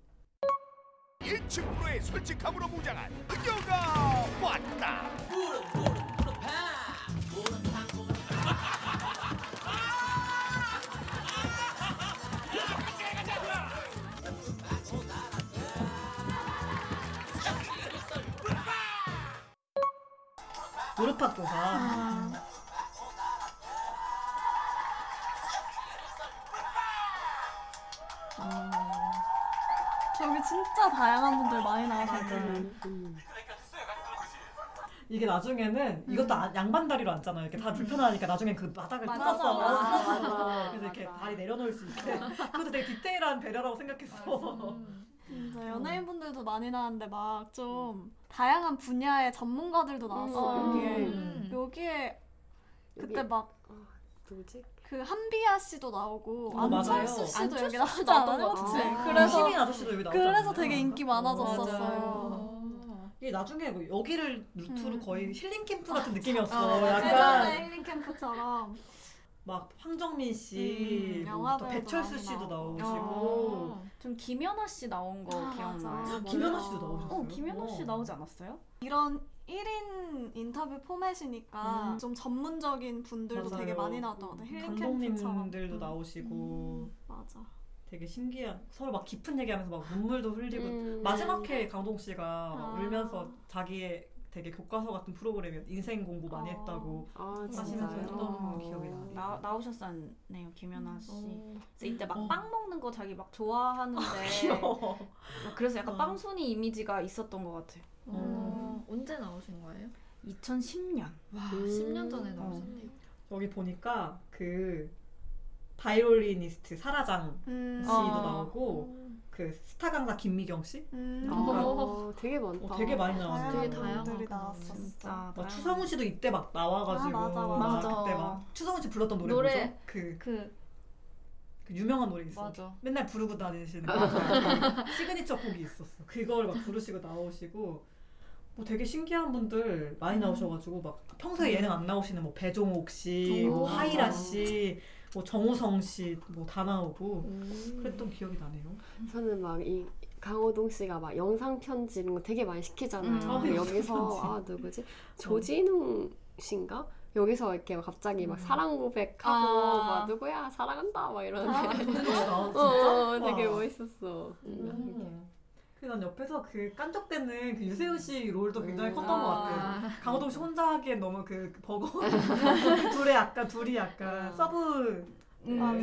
[SPEAKER 8] 일층 프로의 솔직함으로 무장한 그녀가 왔다.
[SPEAKER 5] 무릎 팍 교사.
[SPEAKER 4] 저기 진짜 다양한 분들 많이 나와서
[SPEAKER 3] 음.
[SPEAKER 5] 이게 나중에는 이것도 아- 양반 다리로 앉잖아요. 이렇게 다 불편하니까 나중엔 그 바닥을
[SPEAKER 4] 맞아,
[SPEAKER 5] 뜯었어.
[SPEAKER 4] 맞아,
[SPEAKER 3] 맞아.
[SPEAKER 5] 그래서 이렇게 다리 내려놓을 수 있게. 그것도 되게 디테일한 배려라고 생각했어.
[SPEAKER 4] 진짜 연예인분들도 많이 나왔는데 막 좀 다양한 분야의 전문가들도 나왔어
[SPEAKER 3] 음.
[SPEAKER 4] 여기에
[SPEAKER 1] 음.
[SPEAKER 4] 여기에 그때
[SPEAKER 3] 여기-
[SPEAKER 4] 막
[SPEAKER 3] 누구지?
[SPEAKER 4] 그 한비아 씨도 나오고
[SPEAKER 5] 어, 맞아요.
[SPEAKER 4] 안철수 씨도
[SPEAKER 2] 안철수
[SPEAKER 4] 여기 나오지
[SPEAKER 2] 나왔던
[SPEAKER 4] 그치?
[SPEAKER 3] 같아.
[SPEAKER 4] 그래서
[SPEAKER 5] 시민 아저씨도 여기 나오잖아요.
[SPEAKER 4] 그래서 되게 인기 많아졌었어요.
[SPEAKER 5] 이게 나중에 뭐 여기를 루트로
[SPEAKER 4] 음.
[SPEAKER 5] 거의 힐링 캠프 같은 느낌이었어.
[SPEAKER 1] 어,
[SPEAKER 5] 약간
[SPEAKER 4] 예전에 힐링 캠프처럼
[SPEAKER 5] 막 황정민 씨,
[SPEAKER 4] 음,
[SPEAKER 5] 뭐
[SPEAKER 4] 영화
[SPEAKER 5] 또
[SPEAKER 4] 배우도
[SPEAKER 5] 배철수 씨도. 나오시고
[SPEAKER 2] 좀 김연아 씨 나온 거
[SPEAKER 4] 아,
[SPEAKER 2] 기억나요?
[SPEAKER 4] 맞아.
[SPEAKER 5] 김연아 씨도 나오셨어요.
[SPEAKER 2] 어, 김연아 씨
[SPEAKER 5] 어.
[SPEAKER 2] 나오지 않았어요?
[SPEAKER 4] 이런 1인 인터뷰 포맷이니까
[SPEAKER 5] 음.
[SPEAKER 4] 좀 전문적인 분들도
[SPEAKER 5] 맞아요.
[SPEAKER 4] 되게 많이 나왔던 것 같아요. 힐링 캠프처럼.
[SPEAKER 5] 감독님들도 나오시고
[SPEAKER 4] 맞아.
[SPEAKER 5] 되게 신기한 서로 막 깊은 얘기하면서 막 눈물도 흘리고
[SPEAKER 3] 음.
[SPEAKER 5] 마지막 회에 강동 씨가 막
[SPEAKER 4] 아.
[SPEAKER 5] 울면서 자기의 되게 교과서 같은 프로그램이었 인생 공부 많이
[SPEAKER 4] 어.
[SPEAKER 5] 했다고
[SPEAKER 3] 아
[SPEAKER 5] 하시면서? 했던 기억이 나요.
[SPEAKER 2] 나 나오셨었네요 김연아 씨.
[SPEAKER 1] 어.
[SPEAKER 2] 그래서 이때 막
[SPEAKER 5] 어.
[SPEAKER 2] 빵 먹는 거 자기 막 좋아하는데
[SPEAKER 5] 귀여워.
[SPEAKER 2] 그래서 약간
[SPEAKER 5] 어.
[SPEAKER 2] 빵순이 이미지가 있었던 것 같아요.
[SPEAKER 1] 어, 언제 나오신 거예요?
[SPEAKER 2] 2010년.
[SPEAKER 1] 와,
[SPEAKER 3] 음.
[SPEAKER 1] 10년 전에 나오셨네요.
[SPEAKER 5] 여기 보니까 그 바이올리니스트 사라장
[SPEAKER 4] 음.
[SPEAKER 5] 씨도
[SPEAKER 2] 어.
[SPEAKER 5] 나오고 그 스타 강사 김미경 씨,
[SPEAKER 4] 음.
[SPEAKER 3] 아, 되게 많다.
[SPEAKER 5] 어, 되게 많이 나왔어요.
[SPEAKER 1] 되게
[SPEAKER 4] 다양한.
[SPEAKER 2] 진짜.
[SPEAKER 5] 막
[SPEAKER 2] 다양한-
[SPEAKER 5] 추성훈 씨도 이때 막 나와가지고
[SPEAKER 4] 아, 맞아,
[SPEAKER 5] 막
[SPEAKER 2] 맞아.
[SPEAKER 5] 그때 막 추성훈 씨 불렀던 노래,
[SPEAKER 2] 노래.
[SPEAKER 5] 뭐죠? 그,
[SPEAKER 2] 그
[SPEAKER 5] 그 유명한 노래 있어.
[SPEAKER 2] 맞아.
[SPEAKER 5] 맨날 부르고 다니시는 그 시그니처 곡이 있었어. 그걸 막 부르시고 나오시고 뭐 되게 신기한 분들 많이 나오셔가지고 막 평소에 예능 안 나오시는 뭐 배종옥 씨,
[SPEAKER 1] 오,
[SPEAKER 5] 뭐. 하리수 씨, 뭐 정우성 씨 뭐 다 나오고
[SPEAKER 3] 음.
[SPEAKER 5] 그랬던 기억이 나네요.
[SPEAKER 3] 저는 막 이 강호동 씨가 막 영상 편지 이런 거 되게 많이 시키잖아요.
[SPEAKER 2] 음.
[SPEAKER 5] 영상
[SPEAKER 3] 여기서. 아 누구지 조진웅 씨인가? 여기서 이렇게 막 갑자기 막 사랑 고백하고
[SPEAKER 2] 아.
[SPEAKER 3] 막 누구야 사랑한다 막 이러는데
[SPEAKER 5] 아?
[SPEAKER 3] 어, 어, 되게
[SPEAKER 5] 와.
[SPEAKER 3] 멋있었어.
[SPEAKER 5] 음. 그난 옆에서 그 깐족대는 그 유세윤 씨 role도 굉장히
[SPEAKER 3] 음.
[SPEAKER 5] 컸던 것
[SPEAKER 1] 아.
[SPEAKER 5] 같아요. 강호동 씨 혼자 하기엔 너무 그 버거운 둘의 약간 둘이 약간
[SPEAKER 3] 음.
[SPEAKER 5] 서브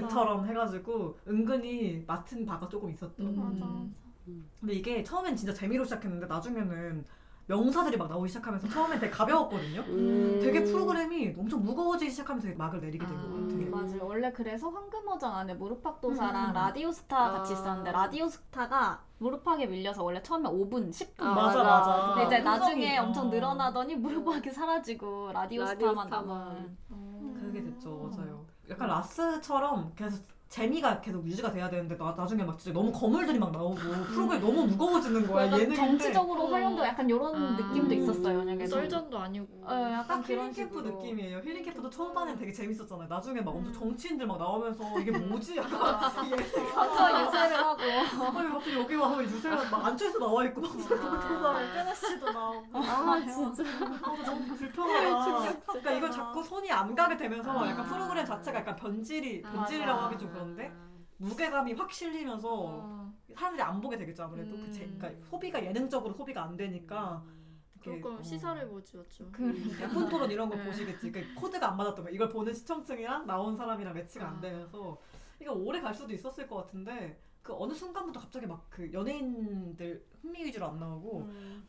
[SPEAKER 5] 처럼 해가지고 은근히 맡은 바가 조금 있었던.
[SPEAKER 1] 음.
[SPEAKER 4] 맞아.
[SPEAKER 5] 근데 이게 처음엔 진짜 재미로 시작했는데 나중에는 명사들이 막 나오기 시작하면서 처음엔 되게 가벼웠거든요.
[SPEAKER 3] 음.
[SPEAKER 5] 되게 프로그램이 엄청 무거워지기 시작하면서 되게 막을 내리게 된것
[SPEAKER 3] 음.
[SPEAKER 5] 같아요.
[SPEAKER 10] 맞아요. 원래 그래서 황금어장 안에 무릎팍도사랑
[SPEAKER 5] 음.
[SPEAKER 10] 라디오스타 같이
[SPEAKER 3] 아.
[SPEAKER 10] 있었는데 라디오스타가 무릎팍에 밀려서 원래 처음에 5분, 10분
[SPEAKER 3] 아,
[SPEAKER 5] 맞아, 맞아.
[SPEAKER 10] 근데 이제
[SPEAKER 5] 아,
[SPEAKER 10] 나중에
[SPEAKER 5] 음성이,
[SPEAKER 10] 엄청
[SPEAKER 5] 어.
[SPEAKER 10] 늘어나더니 무릎팍이 사라지고 라디오스타만
[SPEAKER 3] 라디오스타만.
[SPEAKER 10] 남은.
[SPEAKER 5] 그게 됐죠, 맞아요. 약간 라스처럼 계속 재미가 계속 유지가 돼야 되는데 나, 나중에 막 진짜 너무 거물들이 막 나오고 프로그램이 너무 무거워지는 거야.
[SPEAKER 10] 약간
[SPEAKER 5] 예능인데
[SPEAKER 10] 정치적으로 활용도 약간 이런
[SPEAKER 1] 아.
[SPEAKER 10] 느낌도 있었어요. 만약에
[SPEAKER 1] 썰전도 아니고.
[SPEAKER 10] 어, 약간
[SPEAKER 5] 딱
[SPEAKER 10] 그런
[SPEAKER 5] 힐링 캠프
[SPEAKER 10] 식으로.
[SPEAKER 5] 느낌이에요. 힐링 캠프도 초반엔 되게 재밌었잖아요. 나중에 막
[SPEAKER 10] 음.
[SPEAKER 5] 엄청 정치인들 막 나오면서 이게 뭐지? 약간 이 예능
[SPEAKER 10] 저 유세를 하고
[SPEAKER 5] 아니 갑자기 여기 와서 유세가 막 안쪽에서 나와 있고 막
[SPEAKER 4] 끈혜 씨도 나오고.
[SPEAKER 3] 아 진짜.
[SPEAKER 5] 아, 너무 불편하다. 그러니까 이걸 자꾸 손이 안 가게 되면서
[SPEAKER 10] 아.
[SPEAKER 5] 약간 프로그램 자체가 약간 변질이 변질이라고. 하기 좀 그런데 무게감이 확 실리면서
[SPEAKER 1] 어,
[SPEAKER 5] 사람들이 안 보게 되겠죠 아무래도. 그 제,
[SPEAKER 1] 음.
[SPEAKER 5] 그러니까 소비가 예능적으로 소비가 안 되니까
[SPEAKER 1] 그럴 거면 시사를 보지 어쩌.
[SPEAKER 5] 예쁜 토론 이런 거
[SPEAKER 1] 네.
[SPEAKER 5] 보시겠지. 그 코드가 안 맞았던 거야 이걸 보는 시청층이랑 나온 사람이랑 매치가 안 되면서 이게 오래 갈 수도 있었을 것 같은데 그 어느 순간부터 갑자기 막 그 연예인들 흥미 위주로 안 나오고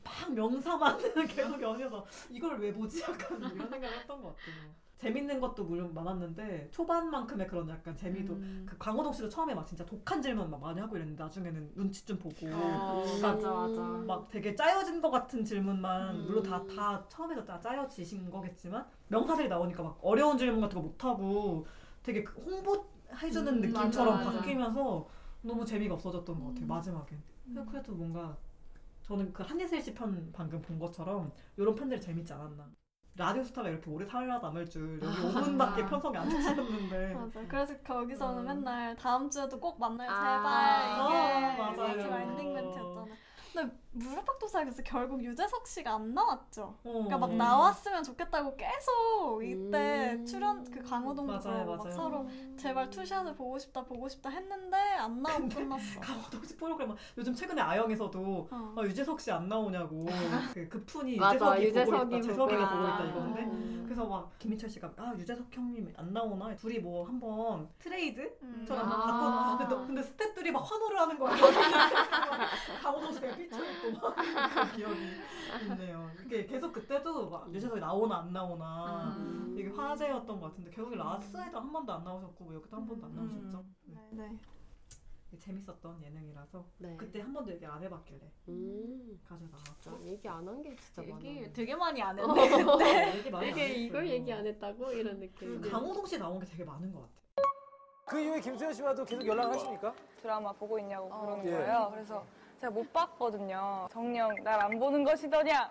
[SPEAKER 5] 막 명사만 계속 연이어서 이걸 왜 보지? 약간 이런 생각을 했던 것 같아요 재밌는 것도 물론 많았는데 초반만큼의 그런 약간 재미도
[SPEAKER 10] 음.
[SPEAKER 5] 그 강호동 씨도 처음에 막 진짜 독한 질문 막 많이 하고 이랬는데 나중에는 눈치 좀 보고
[SPEAKER 10] 어, 맞아 맞아.
[SPEAKER 5] 막 되게 짜여진 것 같은 질문만
[SPEAKER 3] 음.
[SPEAKER 5] 물론 다 다 처음에도 다 짜여지신 거겠지만 명사들이 나오니까 막 어려운 질문 같은 거 못 하고 되게 그 홍보해주는
[SPEAKER 10] 음,
[SPEAKER 5] 느낌처럼
[SPEAKER 1] 맞아, 맞아.
[SPEAKER 5] 바뀌면서 너무 재미가 없어졌던 것
[SPEAKER 10] 음.
[SPEAKER 5] 같아요 마지막에. 근데 그래도 뭔가 저는 그 한예슬 씨 편 방금 본 것처럼 이런 편들이 재밌지 않았나. 라디오 스타가 이렇게 오래 살아남을 줄 여기 5분밖에 편성이 안 됐었는데
[SPEAKER 4] 맞아. 그래서 거기서는
[SPEAKER 5] 음.
[SPEAKER 4] 맨날 다음 주에도 꼭 만나요.
[SPEAKER 3] 아.
[SPEAKER 4] 제발
[SPEAKER 5] 아,
[SPEAKER 4] 이게
[SPEAKER 5] 맞아요.
[SPEAKER 4] 마지막 엔딩 멘트였잖아. 근데 무릎팍도사에서 결국 유재석 씨가 안 나왔죠.
[SPEAKER 5] 어.
[SPEAKER 4] 그러니까 막 나왔으면 좋겠다고 계속 이때
[SPEAKER 3] 음.
[SPEAKER 4] 출연 그 강호동도
[SPEAKER 5] 맞아요,
[SPEAKER 4] 막
[SPEAKER 5] 맞아요.
[SPEAKER 4] 서로 제발 two shot을 보고 싶다 보고 싶다 했는데 안 나오고 끝났어.
[SPEAKER 5] 강호동 씨 프로그램 막 요즘 최근에 아형에서도
[SPEAKER 4] 어.
[SPEAKER 5] 아, 유재석 씨 안 나오냐고 그 급푼이
[SPEAKER 3] 맞아
[SPEAKER 5] 유재석이,
[SPEAKER 3] 유재석이
[SPEAKER 5] 보고 있다 재석이가
[SPEAKER 3] 보고
[SPEAKER 5] 있다. 이건데
[SPEAKER 3] 음.
[SPEAKER 5] 그래서 막 김희철 씨가 아 유재석 형님 안 나오나 둘이 뭐 한번 트레이드
[SPEAKER 4] 음.
[SPEAKER 5] 처럼 막
[SPEAKER 10] 아.
[SPEAKER 5] 바꿔 근데, 근데 스태프들이 막 환호를 하는 거야 강호동 씨가 삐쳐 있고 막 그런 기억이 있네요 이게 계속 그때도 막 유재석이 나오나 안 나오나
[SPEAKER 3] 음.
[SPEAKER 5] 이게 화제였던 것 같은데 결국 라스에도 한 번도 안 나오셨고 뭐 여기도 한 번도 안 나오셨죠 네.
[SPEAKER 4] 네.
[SPEAKER 5] 이게 재밌었던 예능이라서
[SPEAKER 3] 네.
[SPEAKER 5] 그때 한 번도 얘기 안 해봤길래
[SPEAKER 3] 음.
[SPEAKER 5] 가져 나왔죠
[SPEAKER 3] 진짜 얘기 안 한 게 진짜 많아.
[SPEAKER 10] 얘기 되게 많이 안
[SPEAKER 3] 어.
[SPEAKER 10] 했네.
[SPEAKER 5] 네, 얘기 많이 안
[SPEAKER 3] 되게
[SPEAKER 5] 했어요.
[SPEAKER 3] 이걸 얘기 안 했다고 이런 느낌.
[SPEAKER 5] 강호동 씨 나온 게 되게 많은 것 같아요.
[SPEAKER 7] 그 이후에 김수현 씨와도 계속 연락을 하십니까?
[SPEAKER 11] 드라마 보고 있냐고 그러는
[SPEAKER 7] 예.
[SPEAKER 11] 거예요. 그래서 제가 못 봤거든요. 정녕 날안 보는 것이더냐.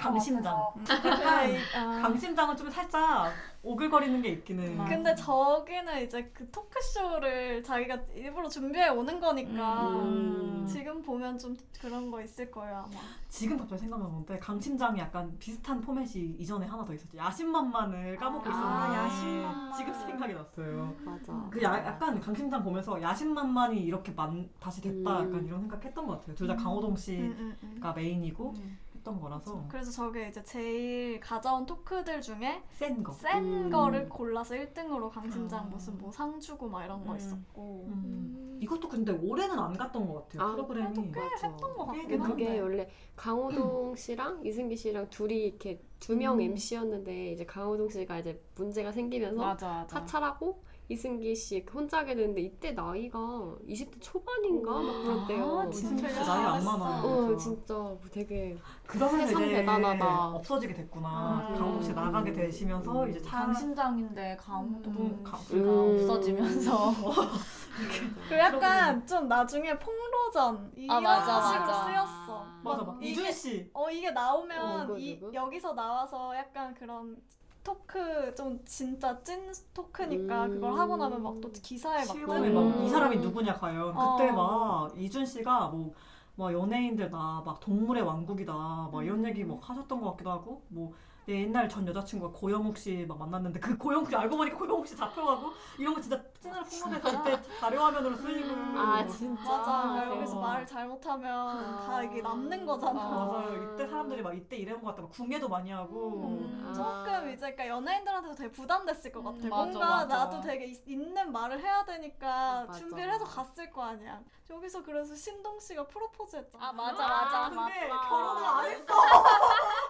[SPEAKER 5] 강심장.
[SPEAKER 4] 네, 이- 아.
[SPEAKER 5] 강심장은 좀 살짝 오글거리는 게 있기는.
[SPEAKER 4] 근데 저기는 이제 그 토크쇼를 자기가 일부러 준비해 오는 거니까
[SPEAKER 3] 음.
[SPEAKER 4] 지금 보면 좀 그런 거 있을 거예요 아마.
[SPEAKER 5] 지금 갑자기 생각난 건데 강심장이 약간 비슷한 포맷이 이전에 하나 더 있었죠. 야심만만을 까먹고
[SPEAKER 4] 아,
[SPEAKER 5] 있었는데
[SPEAKER 4] 야심만만.
[SPEAKER 5] 지금 생각이 났어요.
[SPEAKER 3] 맞아.
[SPEAKER 5] 그 야, 약간 강심장 보면서 야심만만이 이렇게 만, 다시 됐다
[SPEAKER 3] 음.
[SPEAKER 5] 약간 이런 생각했던 것 같아요. 둘 다 강호동 씨가
[SPEAKER 4] 음, 음, 음.
[SPEAKER 5] 메인이고
[SPEAKER 4] 음.
[SPEAKER 5] 했던 거라서
[SPEAKER 4] 그래서 저게 이제 제일 가져온 토크들 중에
[SPEAKER 5] 센 거.
[SPEAKER 4] 센
[SPEAKER 3] 음.
[SPEAKER 4] 거를 골라서 1등으로 강심장
[SPEAKER 5] 아.
[SPEAKER 4] 무슨 뭐 상 주고 막 이런 거
[SPEAKER 5] 음.
[SPEAKER 4] 있었고
[SPEAKER 5] 음. 이것도 근데 올해는 안 갔던 것 같아요.
[SPEAKER 3] 아,
[SPEAKER 5] 프로그램이.
[SPEAKER 4] 꽤 했던
[SPEAKER 5] 거꽤
[SPEAKER 4] 같긴
[SPEAKER 3] 그게
[SPEAKER 4] 한데.
[SPEAKER 3] 원래 강호동 씨랑 이승기 씨랑 둘이 이렇게 두명
[SPEAKER 4] 음.
[SPEAKER 3] MC였는데 이제 강호동 씨가 이제 문제가 생기면서
[SPEAKER 10] 맞아 맞아.
[SPEAKER 3] 사찰하고 이승기 씨 혼자 하게 됐는데 이때 나이가 20대 초반인가 막 그랬대요.
[SPEAKER 4] 아, 진짜
[SPEAKER 5] 진짜 나이 안 많아.
[SPEAKER 3] 어 진짜 되게
[SPEAKER 5] 그러면
[SPEAKER 3] 세상
[SPEAKER 5] 되게
[SPEAKER 3] 대단하다.
[SPEAKER 5] 없어지게 됐구나.
[SPEAKER 4] 아.
[SPEAKER 5] 강호동 씨 나가게 되시면서 이제 다
[SPEAKER 10] 강심장인데 강호동
[SPEAKER 5] 음.
[SPEAKER 10] 씨가
[SPEAKER 3] 음.
[SPEAKER 10] 없어지면서
[SPEAKER 4] 그 약간 좀 나중에 폭로전 이런
[SPEAKER 10] 아, 맞아,
[SPEAKER 4] 식으로
[SPEAKER 10] 맞아.
[SPEAKER 4] 쓰였어.
[SPEAKER 5] 맞아 막
[SPEAKER 4] 이게-
[SPEAKER 5] 이준 씨.
[SPEAKER 4] 어 이게 나오면
[SPEAKER 3] 어,
[SPEAKER 4] 이? 여기서 나와서 약간 그런 토크 좀 진짜 찐 토크니까
[SPEAKER 3] 음.
[SPEAKER 4] 그걸 하고 나면 막 또 기사에 막
[SPEAKER 5] 실검에
[SPEAKER 4] 뜨고
[SPEAKER 5] 막이 사람이 누구냐 과연 그때
[SPEAKER 4] 어.
[SPEAKER 5] 막 이준 씨가 뭐. 막 연예인들 나막 동물의 왕국이다 막 이런 얘기 막 하셨던 것 같기도 하고 뭐 내 옛날 전 여자친구가 고영욱 씨 막 만났는데 그 고영욱 씨 알고 보니까 고영욱 씨 잡혀가고 이런 거 진짜 찐으로 폭로해서 그때 자료화면으로 쓰이고
[SPEAKER 10] 아 진짜.
[SPEAKER 4] 맞아.
[SPEAKER 5] 대박.
[SPEAKER 4] 여기서 말을 잘못하면 다 이게 남는 거잖아.
[SPEAKER 5] 맞아요. 이때 사람들이 막 이때 이런 거 같다. 막 궁예도 많이 하고.
[SPEAKER 4] 음, 조금 이제 그러니까 연예인들한테도 되게 부담됐을 것 같아.
[SPEAKER 10] 음, 맞아,
[SPEAKER 4] 뭔가
[SPEAKER 10] 맞아.
[SPEAKER 4] 나도 되게 있, 있는 말을 해야 되니까
[SPEAKER 10] 맞아.
[SPEAKER 4] 준비를 해서 갔을 거 아니야. 여기서 그래서 신동 씨가 프로포즈 했잖아.
[SPEAKER 2] 아 맞아 맞아.
[SPEAKER 5] 근데
[SPEAKER 2] 맞다.
[SPEAKER 5] 결혼을 안 했어.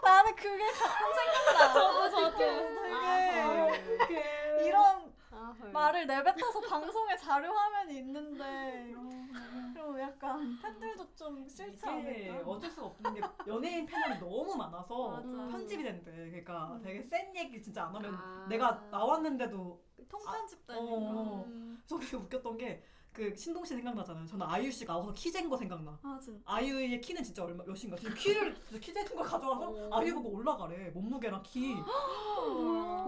[SPEAKER 4] 나는 그게 가끔 생각나.
[SPEAKER 2] 저도 저도.
[SPEAKER 4] 되게 이런 말을 내뱉어서 방송에 자료 화면이 있는데 그럼 약간 팬들도 좀 싫지 않을까?
[SPEAKER 5] 어쩔 수가 없는 게 연예인 패널이 너무 많아서. 편집이 된대. 그러니까 되게 센 얘기 진짜 안 하면
[SPEAKER 3] 아.
[SPEAKER 5] 내가 나왔는데도
[SPEAKER 4] 통편집 되니까.
[SPEAKER 5] 어, 저 되게 웃겼던 게 그 신동 씨 생각나잖아요. 저는 아이유 씨가 나와서 키 잰 거 생각나.
[SPEAKER 4] 아 진짜.
[SPEAKER 5] 아이유의 키는 진짜 얼마 몇인가? 지금 키를 키 재는 거 가져와서
[SPEAKER 3] 어.
[SPEAKER 5] 아이유 보고 올라가래. 몸무게랑 키.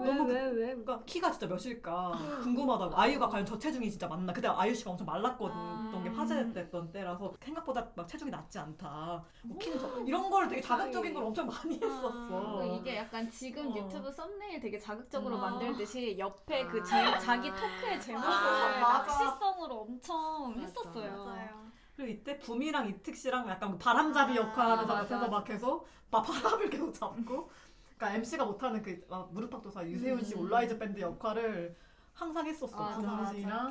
[SPEAKER 3] 왜왜 왜?
[SPEAKER 5] 그러니까 키가 진짜 몇일까 궁금하다고. 아이유가 과연 저체중이 진짜 맞나? 그때 아이유 씨가 엄청 말랐거든. 게 화제됐던 때라서 생각보다 막 체중이 낮지 않다. 뭐 키는 저 이런 걸 되게 자극적인 걸 엄청 많이 했었어.
[SPEAKER 10] 그 이게 약간 지금
[SPEAKER 5] 어.
[SPEAKER 10] 유튜브 썸네일 되게 자극적으로
[SPEAKER 5] 음.
[SPEAKER 10] 만들듯이 옆에 그
[SPEAKER 3] 아.
[SPEAKER 10] 제, 자기 토크의 제목을
[SPEAKER 4] 아,
[SPEAKER 10] 맞아. 낚시성으로 엄청
[SPEAKER 3] 맞아.
[SPEAKER 10] 했었어요.
[SPEAKER 4] 맞아요.
[SPEAKER 5] 그리고 이때 붐이랑 이특 씨랑 약간 그 바람잡이
[SPEAKER 10] 아,
[SPEAKER 5] 옆에서
[SPEAKER 10] 맞아,
[SPEAKER 5] 막 계속 막 바람을 계속 잡고 그러니까 MC가 못하는 그 아, 무릎팍도사 유세윤 씨
[SPEAKER 10] 음.
[SPEAKER 5] 올라이즈 밴드 역할을 항상 했었어.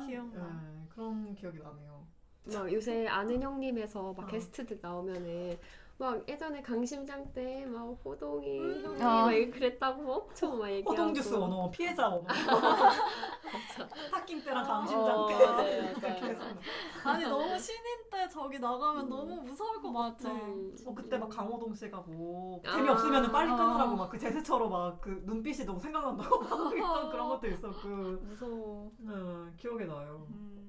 [SPEAKER 4] 기억나.
[SPEAKER 5] 예, 그런 기억이 나네요.
[SPEAKER 3] 막 요새 아는 형님에서 막
[SPEAKER 5] 어.
[SPEAKER 3] 게스트들 나오면은 막 예전에 강심장 때 막 호동이 형님
[SPEAKER 10] 어.
[SPEAKER 3] 막 이렇게 그랬다고 엄청 막 얘기하고
[SPEAKER 5] 호동 주스 원어 피해자 원어 스타킹 때랑 강심장
[SPEAKER 3] 어,
[SPEAKER 5] 때
[SPEAKER 3] 네,
[SPEAKER 4] 아니 너무 신인 때 저기 나가면 너무 무서울 것 같아.
[SPEAKER 5] 어, 그때 막 강호동 씨가 뭐
[SPEAKER 3] 아.
[SPEAKER 5] 재미없으면 빨리
[SPEAKER 10] 아.
[SPEAKER 5] 끊으라고 막 그 제스처로 막 그 눈빛이 너무 생각난다고 막 그런 것도 있었고
[SPEAKER 10] 무서워.
[SPEAKER 5] 네, 기억에 나요.
[SPEAKER 4] 음.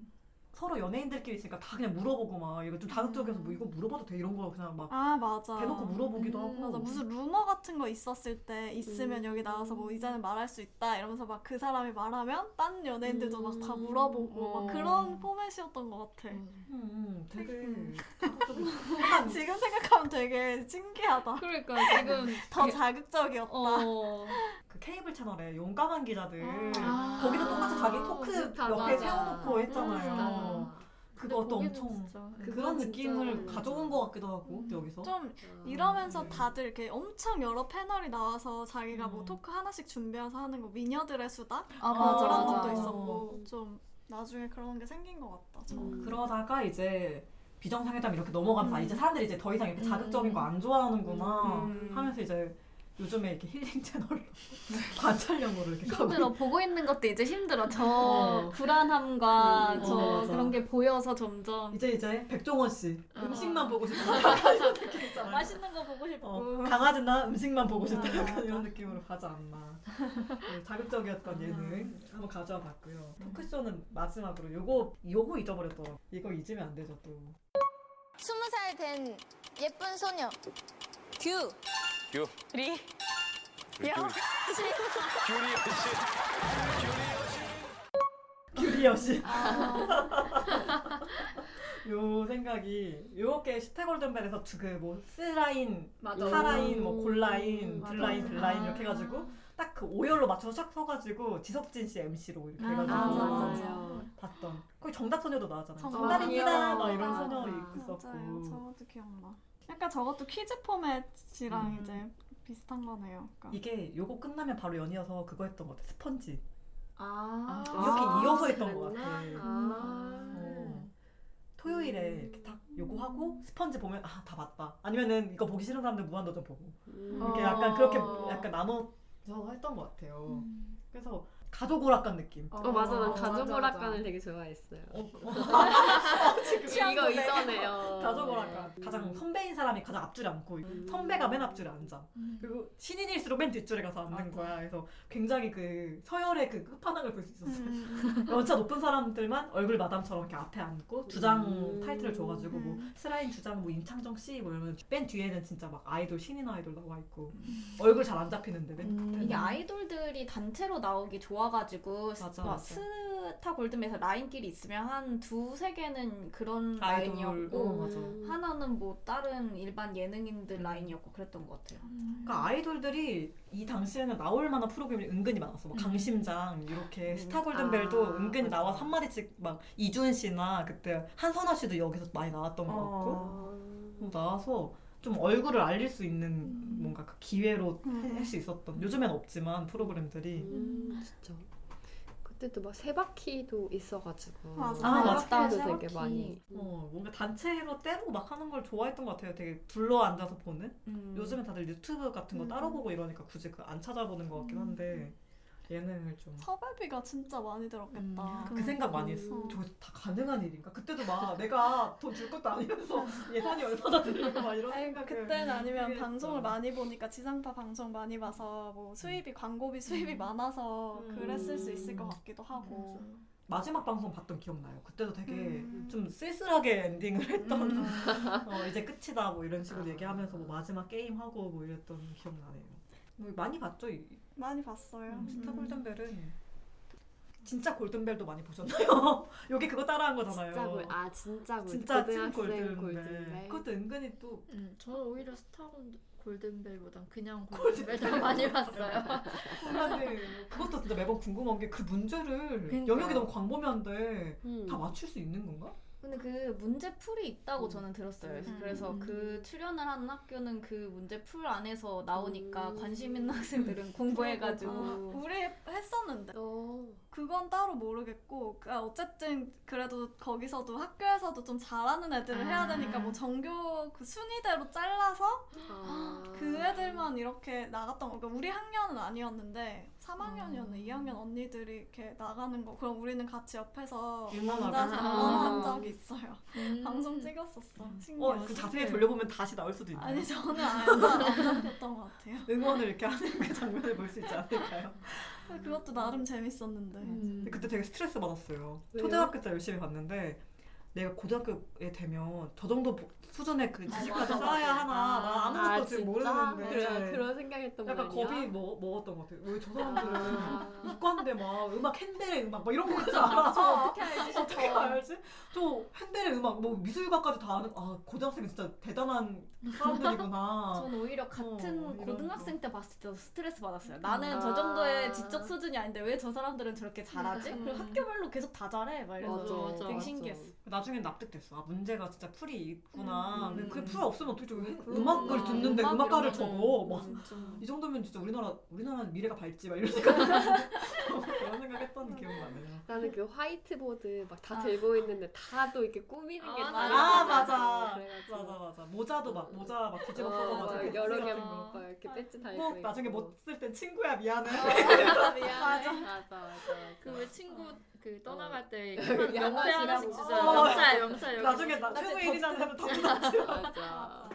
[SPEAKER 5] 서로 연예인들끼리 있으니까 다 그냥 물어보고 막 이거 좀 자극적이어서 뭐 이거 물어봐도 돼 이런 거 그냥 막
[SPEAKER 4] 아 맞아.
[SPEAKER 5] 대놓고 물어보기도 하고
[SPEAKER 4] 맞아 무슨 루머 같은 거 있었을 때 있으면 여기 나와서 뭐 이제는 말할 수 있다 이러면서 막 그 사람이 말하면 딴 연예인들도 막다 물어보고
[SPEAKER 10] 어.
[SPEAKER 4] 막 그런 포맷이었던 것 같아.
[SPEAKER 5] 음, 음, 되게
[SPEAKER 4] 음. 지금 생각하면 되게 신기하다.
[SPEAKER 10] 그러니까 지금
[SPEAKER 4] 더 자극적이었다.
[SPEAKER 10] 어.
[SPEAKER 5] 그 케이블 채널에 용감한 기자들
[SPEAKER 10] 아.
[SPEAKER 5] 거기도 똑같이 자기 토크
[SPEAKER 3] 비슷하다.
[SPEAKER 5] 옆에
[SPEAKER 3] 맞아.
[SPEAKER 5] 세워놓고 했잖아요.
[SPEAKER 10] 비슷하다.
[SPEAKER 5] 그것도 엄청
[SPEAKER 10] 진짜
[SPEAKER 5] 그런 느낌을
[SPEAKER 3] 진짜
[SPEAKER 5] 가져온 것 같기도 하고 여기서
[SPEAKER 4] 좀 이러면서
[SPEAKER 5] 네.
[SPEAKER 4] 다들 이렇게 엄청 여러 패널이 나와서 자기가 뭐
[SPEAKER 5] 음.
[SPEAKER 4] 토크 하나씩 준비해서 하는 거 미녀들의 수다
[SPEAKER 10] 아,
[SPEAKER 4] 그런
[SPEAKER 10] 맞아,
[SPEAKER 4] 것도. 있었고 좀 나중에 그런 게 생긴 것 같다. 저.
[SPEAKER 3] 음.
[SPEAKER 5] 그러다가 이제 비정상회담 이렇게 넘어가면서 아,
[SPEAKER 4] 음.
[SPEAKER 5] 이제 사람들이 이제 더 이상 이렇게 자극적인 거 안 좋아하는구나
[SPEAKER 4] 음.
[SPEAKER 5] 하면서 이제 요즘에 이렇게 힐링 채널로 관찰용으로 이렇게
[SPEAKER 10] 힘들어. 보고 있는 것도 이제 힘들어. 저
[SPEAKER 5] 어.
[SPEAKER 10] 불안함과
[SPEAKER 5] 음,
[SPEAKER 10] 저
[SPEAKER 5] 어.
[SPEAKER 10] 그런 게 보여서 점점
[SPEAKER 5] 이제 이제 백종원 씨 음식만 보고 싶다.
[SPEAKER 4] 맛있는 거 보고 싶고.
[SPEAKER 5] 어, 강아지나 음식만 보고 싶다.
[SPEAKER 4] 아,
[SPEAKER 5] 약간. 이런 느낌으로 가지 않나. 네, 자극적이었던 예능 한번 가져와 봤고요. 토크쇼는 마지막으로 요거 요거 잊어버렸더라고. 이거 잊으면 안 되죠 또.
[SPEAKER 12] 스무 살 된 예쁜 소녀. 규
[SPEAKER 8] 규.
[SPEAKER 12] 리
[SPEAKER 8] 규리
[SPEAKER 5] 규리여 씨.
[SPEAKER 4] 아.
[SPEAKER 5] 요 생각이 요렇게 스테골든벨에서 그뭐 스라인,
[SPEAKER 10] 맞아.
[SPEAKER 5] 사라인, 뭐 골라인,
[SPEAKER 10] 음, 맞아.
[SPEAKER 5] 블라인, 블라인 이렇게 해가지고 딱 그 오열로 맞춰서 싹 서가지고 지석진 씨 MC로 이렇게 해가지고
[SPEAKER 4] 아, 맞아, 맞아.
[SPEAKER 5] 봤던. 거기 정답 소녀도 나왔잖아요.
[SPEAKER 4] 정답.
[SPEAKER 5] 정답입니다.
[SPEAKER 3] 귀여워.
[SPEAKER 5] 막 이런. 소녀
[SPEAKER 4] 맞아요.
[SPEAKER 5] 있었고.
[SPEAKER 4] 저것도 기억나. 약간 저것도 퀴즈 포맷이랑
[SPEAKER 5] 음.
[SPEAKER 4] 이제 비슷한 거네요. 그러니까.
[SPEAKER 5] 이게 요거 끝나면 바로 연이어서 그거 했던 것 같아. 스펀지.
[SPEAKER 10] 아,
[SPEAKER 5] 이렇게
[SPEAKER 3] 아,
[SPEAKER 5] 이어서 했던 것
[SPEAKER 3] 그랬나?
[SPEAKER 5] 같아.
[SPEAKER 3] 아.
[SPEAKER 5] 어. 토요일에 이렇게 딱 요거 하고 스펀지 보면 아 다 봤다. 아니면은 이거 보기 싫은 사람들 무한도전 보고
[SPEAKER 3] 음.
[SPEAKER 5] 이렇게
[SPEAKER 10] 어.
[SPEAKER 5] 약간 그렇게 약간 나눠서 했던 것 같아요.
[SPEAKER 4] 음.
[SPEAKER 5] 그래서 가족 오락관 느낌.
[SPEAKER 3] 어 맞아 난
[SPEAKER 10] 어,
[SPEAKER 3] 가족
[SPEAKER 10] 맞아,
[SPEAKER 3] 오락관을
[SPEAKER 10] 맞아.
[SPEAKER 3] 되게 좋아했어요.
[SPEAKER 5] 지금
[SPEAKER 3] 이거 이전에요.
[SPEAKER 5] 가족 오락관 가장 선배인 사람이 가장 앞줄에 앉고
[SPEAKER 3] 음.
[SPEAKER 5] 선배가 맨 앞줄에 앉아. 그리고 신인일수록 맨 뒷줄에 가서 앉는 거야. 그래서 굉장히 그 서열의 그 끝판왕을 볼 수 있었어요.
[SPEAKER 4] 음.
[SPEAKER 5] 연차 높은 사람들만 얼굴 마담처럼 이렇게 앞에 앉고 주장
[SPEAKER 3] 음.
[SPEAKER 5] 타이틀을 줘가지고 뭐
[SPEAKER 4] 음.
[SPEAKER 5] 스라인 주장 뭐 임창정 씨 뭐 이러면 맨 뒤에는 진짜 막 아이돌 신인 아이돌 나와 있고 얼굴 잘 안 잡히는데 맨
[SPEAKER 10] 음,
[SPEAKER 5] 끝에는
[SPEAKER 10] 이게 아이돌들이 단체로 나오기 좋아 모아가지고
[SPEAKER 5] 맞아,
[SPEAKER 10] 막
[SPEAKER 5] 맞아.
[SPEAKER 10] 스타 골든벨에서 라인끼리 있으면 한 두세 개는 그런
[SPEAKER 5] 아이돌,
[SPEAKER 10] 라인이었고
[SPEAKER 5] 어, 맞아.
[SPEAKER 10] 하나는 뭐 다른 일반 예능인들 라인이었고 그랬던 것 같아요.
[SPEAKER 5] 그러니까 아이돌들이 이 당시에는 나올 만한 프로그램이 은근히 많았어. 막 강심장 이렇게 스타 골든벨도
[SPEAKER 3] 아,
[SPEAKER 5] 은근히
[SPEAKER 3] 맞아.
[SPEAKER 5] 나와서 한 마디씩 막 이준 씨나 그때 한선아 씨도 여기서 많이 나왔던 것 같고 뭐 나와서 좀 얼굴을 알릴 수 있는 뭔가 그 기회로 할수 있었던 요즘엔 없지만 프로그램들이
[SPEAKER 3] 음, 진짜. 그때도 막 세바퀴도 있어가지고.
[SPEAKER 4] 맞아.
[SPEAKER 5] 아, 맞다.
[SPEAKER 3] 세바퀴. 되게 많이.
[SPEAKER 5] 어, 뭔가 단체로 때리고 막 하는 걸 좋아했던 것 같아요. 되게 둘러 앉아서 보는.
[SPEAKER 10] 음.
[SPEAKER 5] 요즘엔 다들 유튜브 같은 거
[SPEAKER 4] 음.
[SPEAKER 5] 따로 보고 이러니까 굳이 그 안 찾아보는 것 같긴 한데 예능을 좀.
[SPEAKER 4] 섭외비가 진짜 많이 들었겠다.
[SPEAKER 5] 그 생각 많이 했어.
[SPEAKER 4] 음.
[SPEAKER 5] 저거 다 가능한 일인가? 그때도 막 내가 돈 줄 것도 아니면서 예산이 얼마나 들고 막 이런 생각을.
[SPEAKER 4] 그때는 아니면 방송을. 많이 보니까 지상파 방송 많이 봐서 뭐 수입이 광고비 수입이 많아서
[SPEAKER 5] 음.
[SPEAKER 4] 그랬을 수 있을 것 같기도 하고.
[SPEAKER 5] 마지막 방송 봤던 기억나요. 그때도 되게
[SPEAKER 4] 음.
[SPEAKER 5] 좀 쓸쓸하게 엔딩을 했던 어, 이제 끝이다 뭐 이런 식으로 얘기하면서 뭐 마지막 게임 하고 뭐 이랬던 기억나네요. 뭐 많이 봤죠. 이,
[SPEAKER 4] 많이 봤어요.
[SPEAKER 5] 음, 스타
[SPEAKER 4] 음.
[SPEAKER 5] 골든벨은 진짜 골든벨도 많이 보셨나요? 여기 그거 따라한 거잖아요.
[SPEAKER 3] 진짜 골, 아 진짜 골,
[SPEAKER 5] 진짜 찐 골든벨.
[SPEAKER 3] 골든벨.
[SPEAKER 5] 그것도 은근히 또
[SPEAKER 1] 음, 저는 오히려 스타 골- 골든벨보단 그냥 골든벨 더 많이 봤어요.
[SPEAKER 5] 근데 그것도 진짜 매번 궁금한 게 그 문제를
[SPEAKER 10] 그러니까요.
[SPEAKER 5] 영역이 너무 광범위한데
[SPEAKER 3] 음.
[SPEAKER 5] 다 맞출 수 있는 건가?
[SPEAKER 10] 근데 그 문제 풀이 있다고 저는 들었어요.
[SPEAKER 4] 음.
[SPEAKER 10] 그래서
[SPEAKER 1] 음.
[SPEAKER 10] 그 출연을 하는 학교는 그 문제 풀 안에서 나오니까
[SPEAKER 3] 음.
[SPEAKER 10] 관심 있는 학생들은 공부해가지고
[SPEAKER 4] 아, 우리 했었는데
[SPEAKER 3] 어.
[SPEAKER 4] 그건 따로 모르겠고 그- 아, 어쨌든 그래도 거기서도 학교에서도 좀 잘하는 애들을 해야 되니까 뭐 전교 그 순위대로 잘라서
[SPEAKER 3] 아.
[SPEAKER 4] 그 애들만 이렇게 나갔던 거. 그러니까 우리 학년은 아니었는데 3학년이었나 2학년 언니들이 이렇게 나가는 거. 그럼 우리는 같이 옆에서
[SPEAKER 5] 응원하고.
[SPEAKER 4] 앉아서
[SPEAKER 10] 아.
[SPEAKER 4] 응원한 적이 있어요.
[SPEAKER 1] 음.
[SPEAKER 4] 방송 찍었었어.
[SPEAKER 5] 어,
[SPEAKER 4] 신기하지?
[SPEAKER 5] 그 자세히 돌려보면 다시 나올 수도 있나요?
[SPEAKER 4] 아니 저는 아예 안 잡혔던 것 같아요.
[SPEAKER 5] 응원을 이렇게 하는 그 장면을 볼수 있지 않을까요?
[SPEAKER 4] 그것도 나름 재밌었는데.
[SPEAKER 5] 근데 그때 되게 스트레스 받았어요.
[SPEAKER 3] 왜요?
[SPEAKER 5] 초등학교 때 열심히 봤는데 내가 고등학교에 되면 저 정도 보- 수준의 그 지식까지
[SPEAKER 3] 맞아,
[SPEAKER 5] 쌓아야
[SPEAKER 3] 맞아.
[SPEAKER 5] 하나 나 아 무것도
[SPEAKER 3] 아,
[SPEAKER 5] 지금? 모르는데
[SPEAKER 3] 맞아, 그런 생각했던
[SPEAKER 5] 약간
[SPEAKER 3] 거 아니야?
[SPEAKER 5] 겁이 뭐, 먹었던 것 같아요. 왜 저 사람들은
[SPEAKER 3] 아.
[SPEAKER 5] 이과인데 막 음악 핸델의 음악 막 이런 거까지 알아. 저
[SPEAKER 4] 어떻게 알지?
[SPEAKER 5] 어떻게 알지? 저 핸델의 음악 뭐 미술가까지 다 아는 아 고등학생 진짜 대단한 사람들이구나.
[SPEAKER 10] 저는 오히려 같은
[SPEAKER 5] 어,
[SPEAKER 10] 고등학생 때 봤을 때도 스트레스 받았어요. 나는
[SPEAKER 3] 아.
[SPEAKER 10] 저 정도의 지적 수준이 아닌데 왜 저 사람들은 저렇게 잘하지?
[SPEAKER 1] 음.
[SPEAKER 10] 그리고 학교별로 계속 다 잘해. 막 이래서
[SPEAKER 1] 맞아, 맞아,
[SPEAKER 10] 되게. 신기했어.
[SPEAKER 5] 나중엔 납득됐어. 아 문제가 진짜 풀이 있구나.
[SPEAKER 10] 음.
[SPEAKER 5] 근데 그게 풀 없으면 어떻게 저기. 음악을 듣는데
[SPEAKER 10] 음악
[SPEAKER 5] 음악가를 적어.
[SPEAKER 10] 거는
[SPEAKER 5] 막
[SPEAKER 10] 진짜.
[SPEAKER 5] 이 정도면 진짜 우리나라 우리나라는 미래가 밝지 막 이런 생각 그런 생각했던 기억 나네요.
[SPEAKER 3] 나는 그 화이트보드 막다
[SPEAKER 4] 아.
[SPEAKER 3] 들고 있는데 다도 이렇게 꾸미는 게
[SPEAKER 1] 아,
[SPEAKER 3] 다
[SPEAKER 5] 아. 맞아
[SPEAKER 3] 그래가지고.
[SPEAKER 5] 맞아 맞아 모자도 막 모자 막 뒤집어
[SPEAKER 3] 어,
[SPEAKER 5] 써서 막막
[SPEAKER 3] 여러 개
[SPEAKER 5] 같은
[SPEAKER 3] 막
[SPEAKER 5] 거.
[SPEAKER 3] 막 이렇게 배지 달고
[SPEAKER 5] 꼭 나중에. 못 쓸 땐 친구야 미안해.
[SPEAKER 3] 맞아 맞아 맞아.
[SPEAKER 1] 그 왜 친구 그 떠나갈 때. 명패 하나씩 주잖아.
[SPEAKER 5] 어.
[SPEAKER 1] 명찰 명찰.
[SPEAKER 5] 나중에 나 최고인이라는 하면 더 나지.
[SPEAKER 3] 맞아.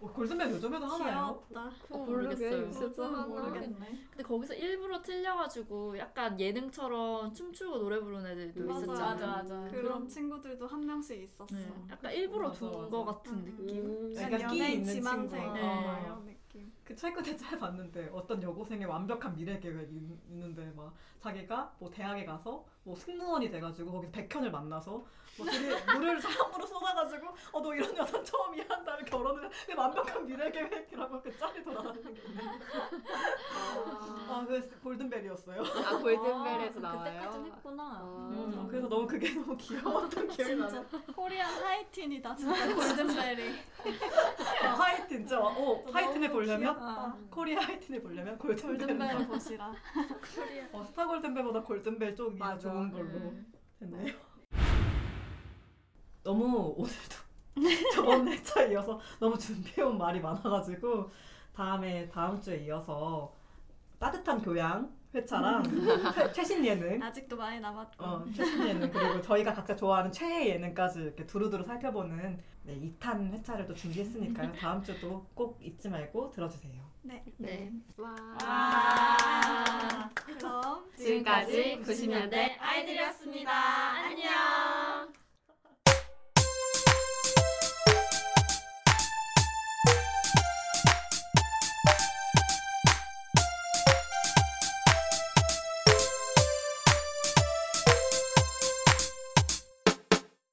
[SPEAKER 5] 어, 골든벨 요즘에도 하나요?
[SPEAKER 4] 귀엽다.
[SPEAKER 1] 어,
[SPEAKER 10] 모르겠어요.
[SPEAKER 1] 모르겠어요.
[SPEAKER 3] 하나.
[SPEAKER 4] 모르겠네.
[SPEAKER 1] 근데 거기서 일부러 틀려가지고 약간 예능처럼 춤추고 노래 부르는 애들도
[SPEAKER 4] 맞아,
[SPEAKER 1] 있었잖아요.
[SPEAKER 10] 맞아 맞아.
[SPEAKER 4] 그런 친구들도 한 명씩 있었어.
[SPEAKER 1] 네, 약간 일부러 둔. 거 같은
[SPEAKER 4] 음.
[SPEAKER 1] 느낌.
[SPEAKER 3] 음.
[SPEAKER 5] 약간
[SPEAKER 4] 연예인
[SPEAKER 5] 있는
[SPEAKER 4] 지망생
[SPEAKER 5] 친구.
[SPEAKER 4] 어,
[SPEAKER 1] 네.
[SPEAKER 4] 이런 느낌.
[SPEAKER 5] 그 최근에 잘 봤는데 어떤 여고생의 완벽한 미래 계획이 있- 있는데 막 자기가 뭐 대학에 가서 뭐 승무원이 돼가지고 거기서 백현을 만나서 뭐 둘이 물을 사랑으로 쏟아가지고 어 너 이런 여자 처음이야 한 다음에 결혼을 해. 그 완벽한 미래 계획이라고 그 짤이 돌아다니는 게 있는데 아그 골든벨이었어요.
[SPEAKER 3] 아 골든벨에서
[SPEAKER 10] 아,
[SPEAKER 3] 나와요.
[SPEAKER 10] 그때까진 했구나.
[SPEAKER 3] 아.
[SPEAKER 5] 음, 그래서 너무 그게 너무 귀여웠던 기억이 나요.
[SPEAKER 4] Korean 하이틴이다 진짜 골든벨이.
[SPEAKER 5] 아, 하이틴 진짜 어 하이틴을 보려면
[SPEAKER 4] 아,
[SPEAKER 5] 코리아 하이틴을 보려면 골든벨.
[SPEAKER 4] 골든벨을 보시라.
[SPEAKER 5] 어, 스타 골든벨보다 골든벨 쪽이 더
[SPEAKER 3] 맞아.
[SPEAKER 5] 좋은 걸로
[SPEAKER 1] 음.
[SPEAKER 5] 됐네요. 너무 오늘도 저번 회차에 이어서 너무 준비해온 말이 많아가지고 다음에 다음 주에 이어서 따뜻한 교양 회차랑 최- 최신 예능
[SPEAKER 4] 아직도 많이 남았고.
[SPEAKER 5] 어, 최신 예능 그리고 저희가 각자 좋아하는 최애 예능까지 이렇게 두루두루 살펴보는 네, 2탄 회차를 또 준비했으니까요. 다음 주도 꼭 잊지 말고 들어주세요.
[SPEAKER 4] 네.
[SPEAKER 1] 네.
[SPEAKER 3] 와.
[SPEAKER 4] 아, 그럼
[SPEAKER 10] 지금까지 90년대 아이들이었습니다.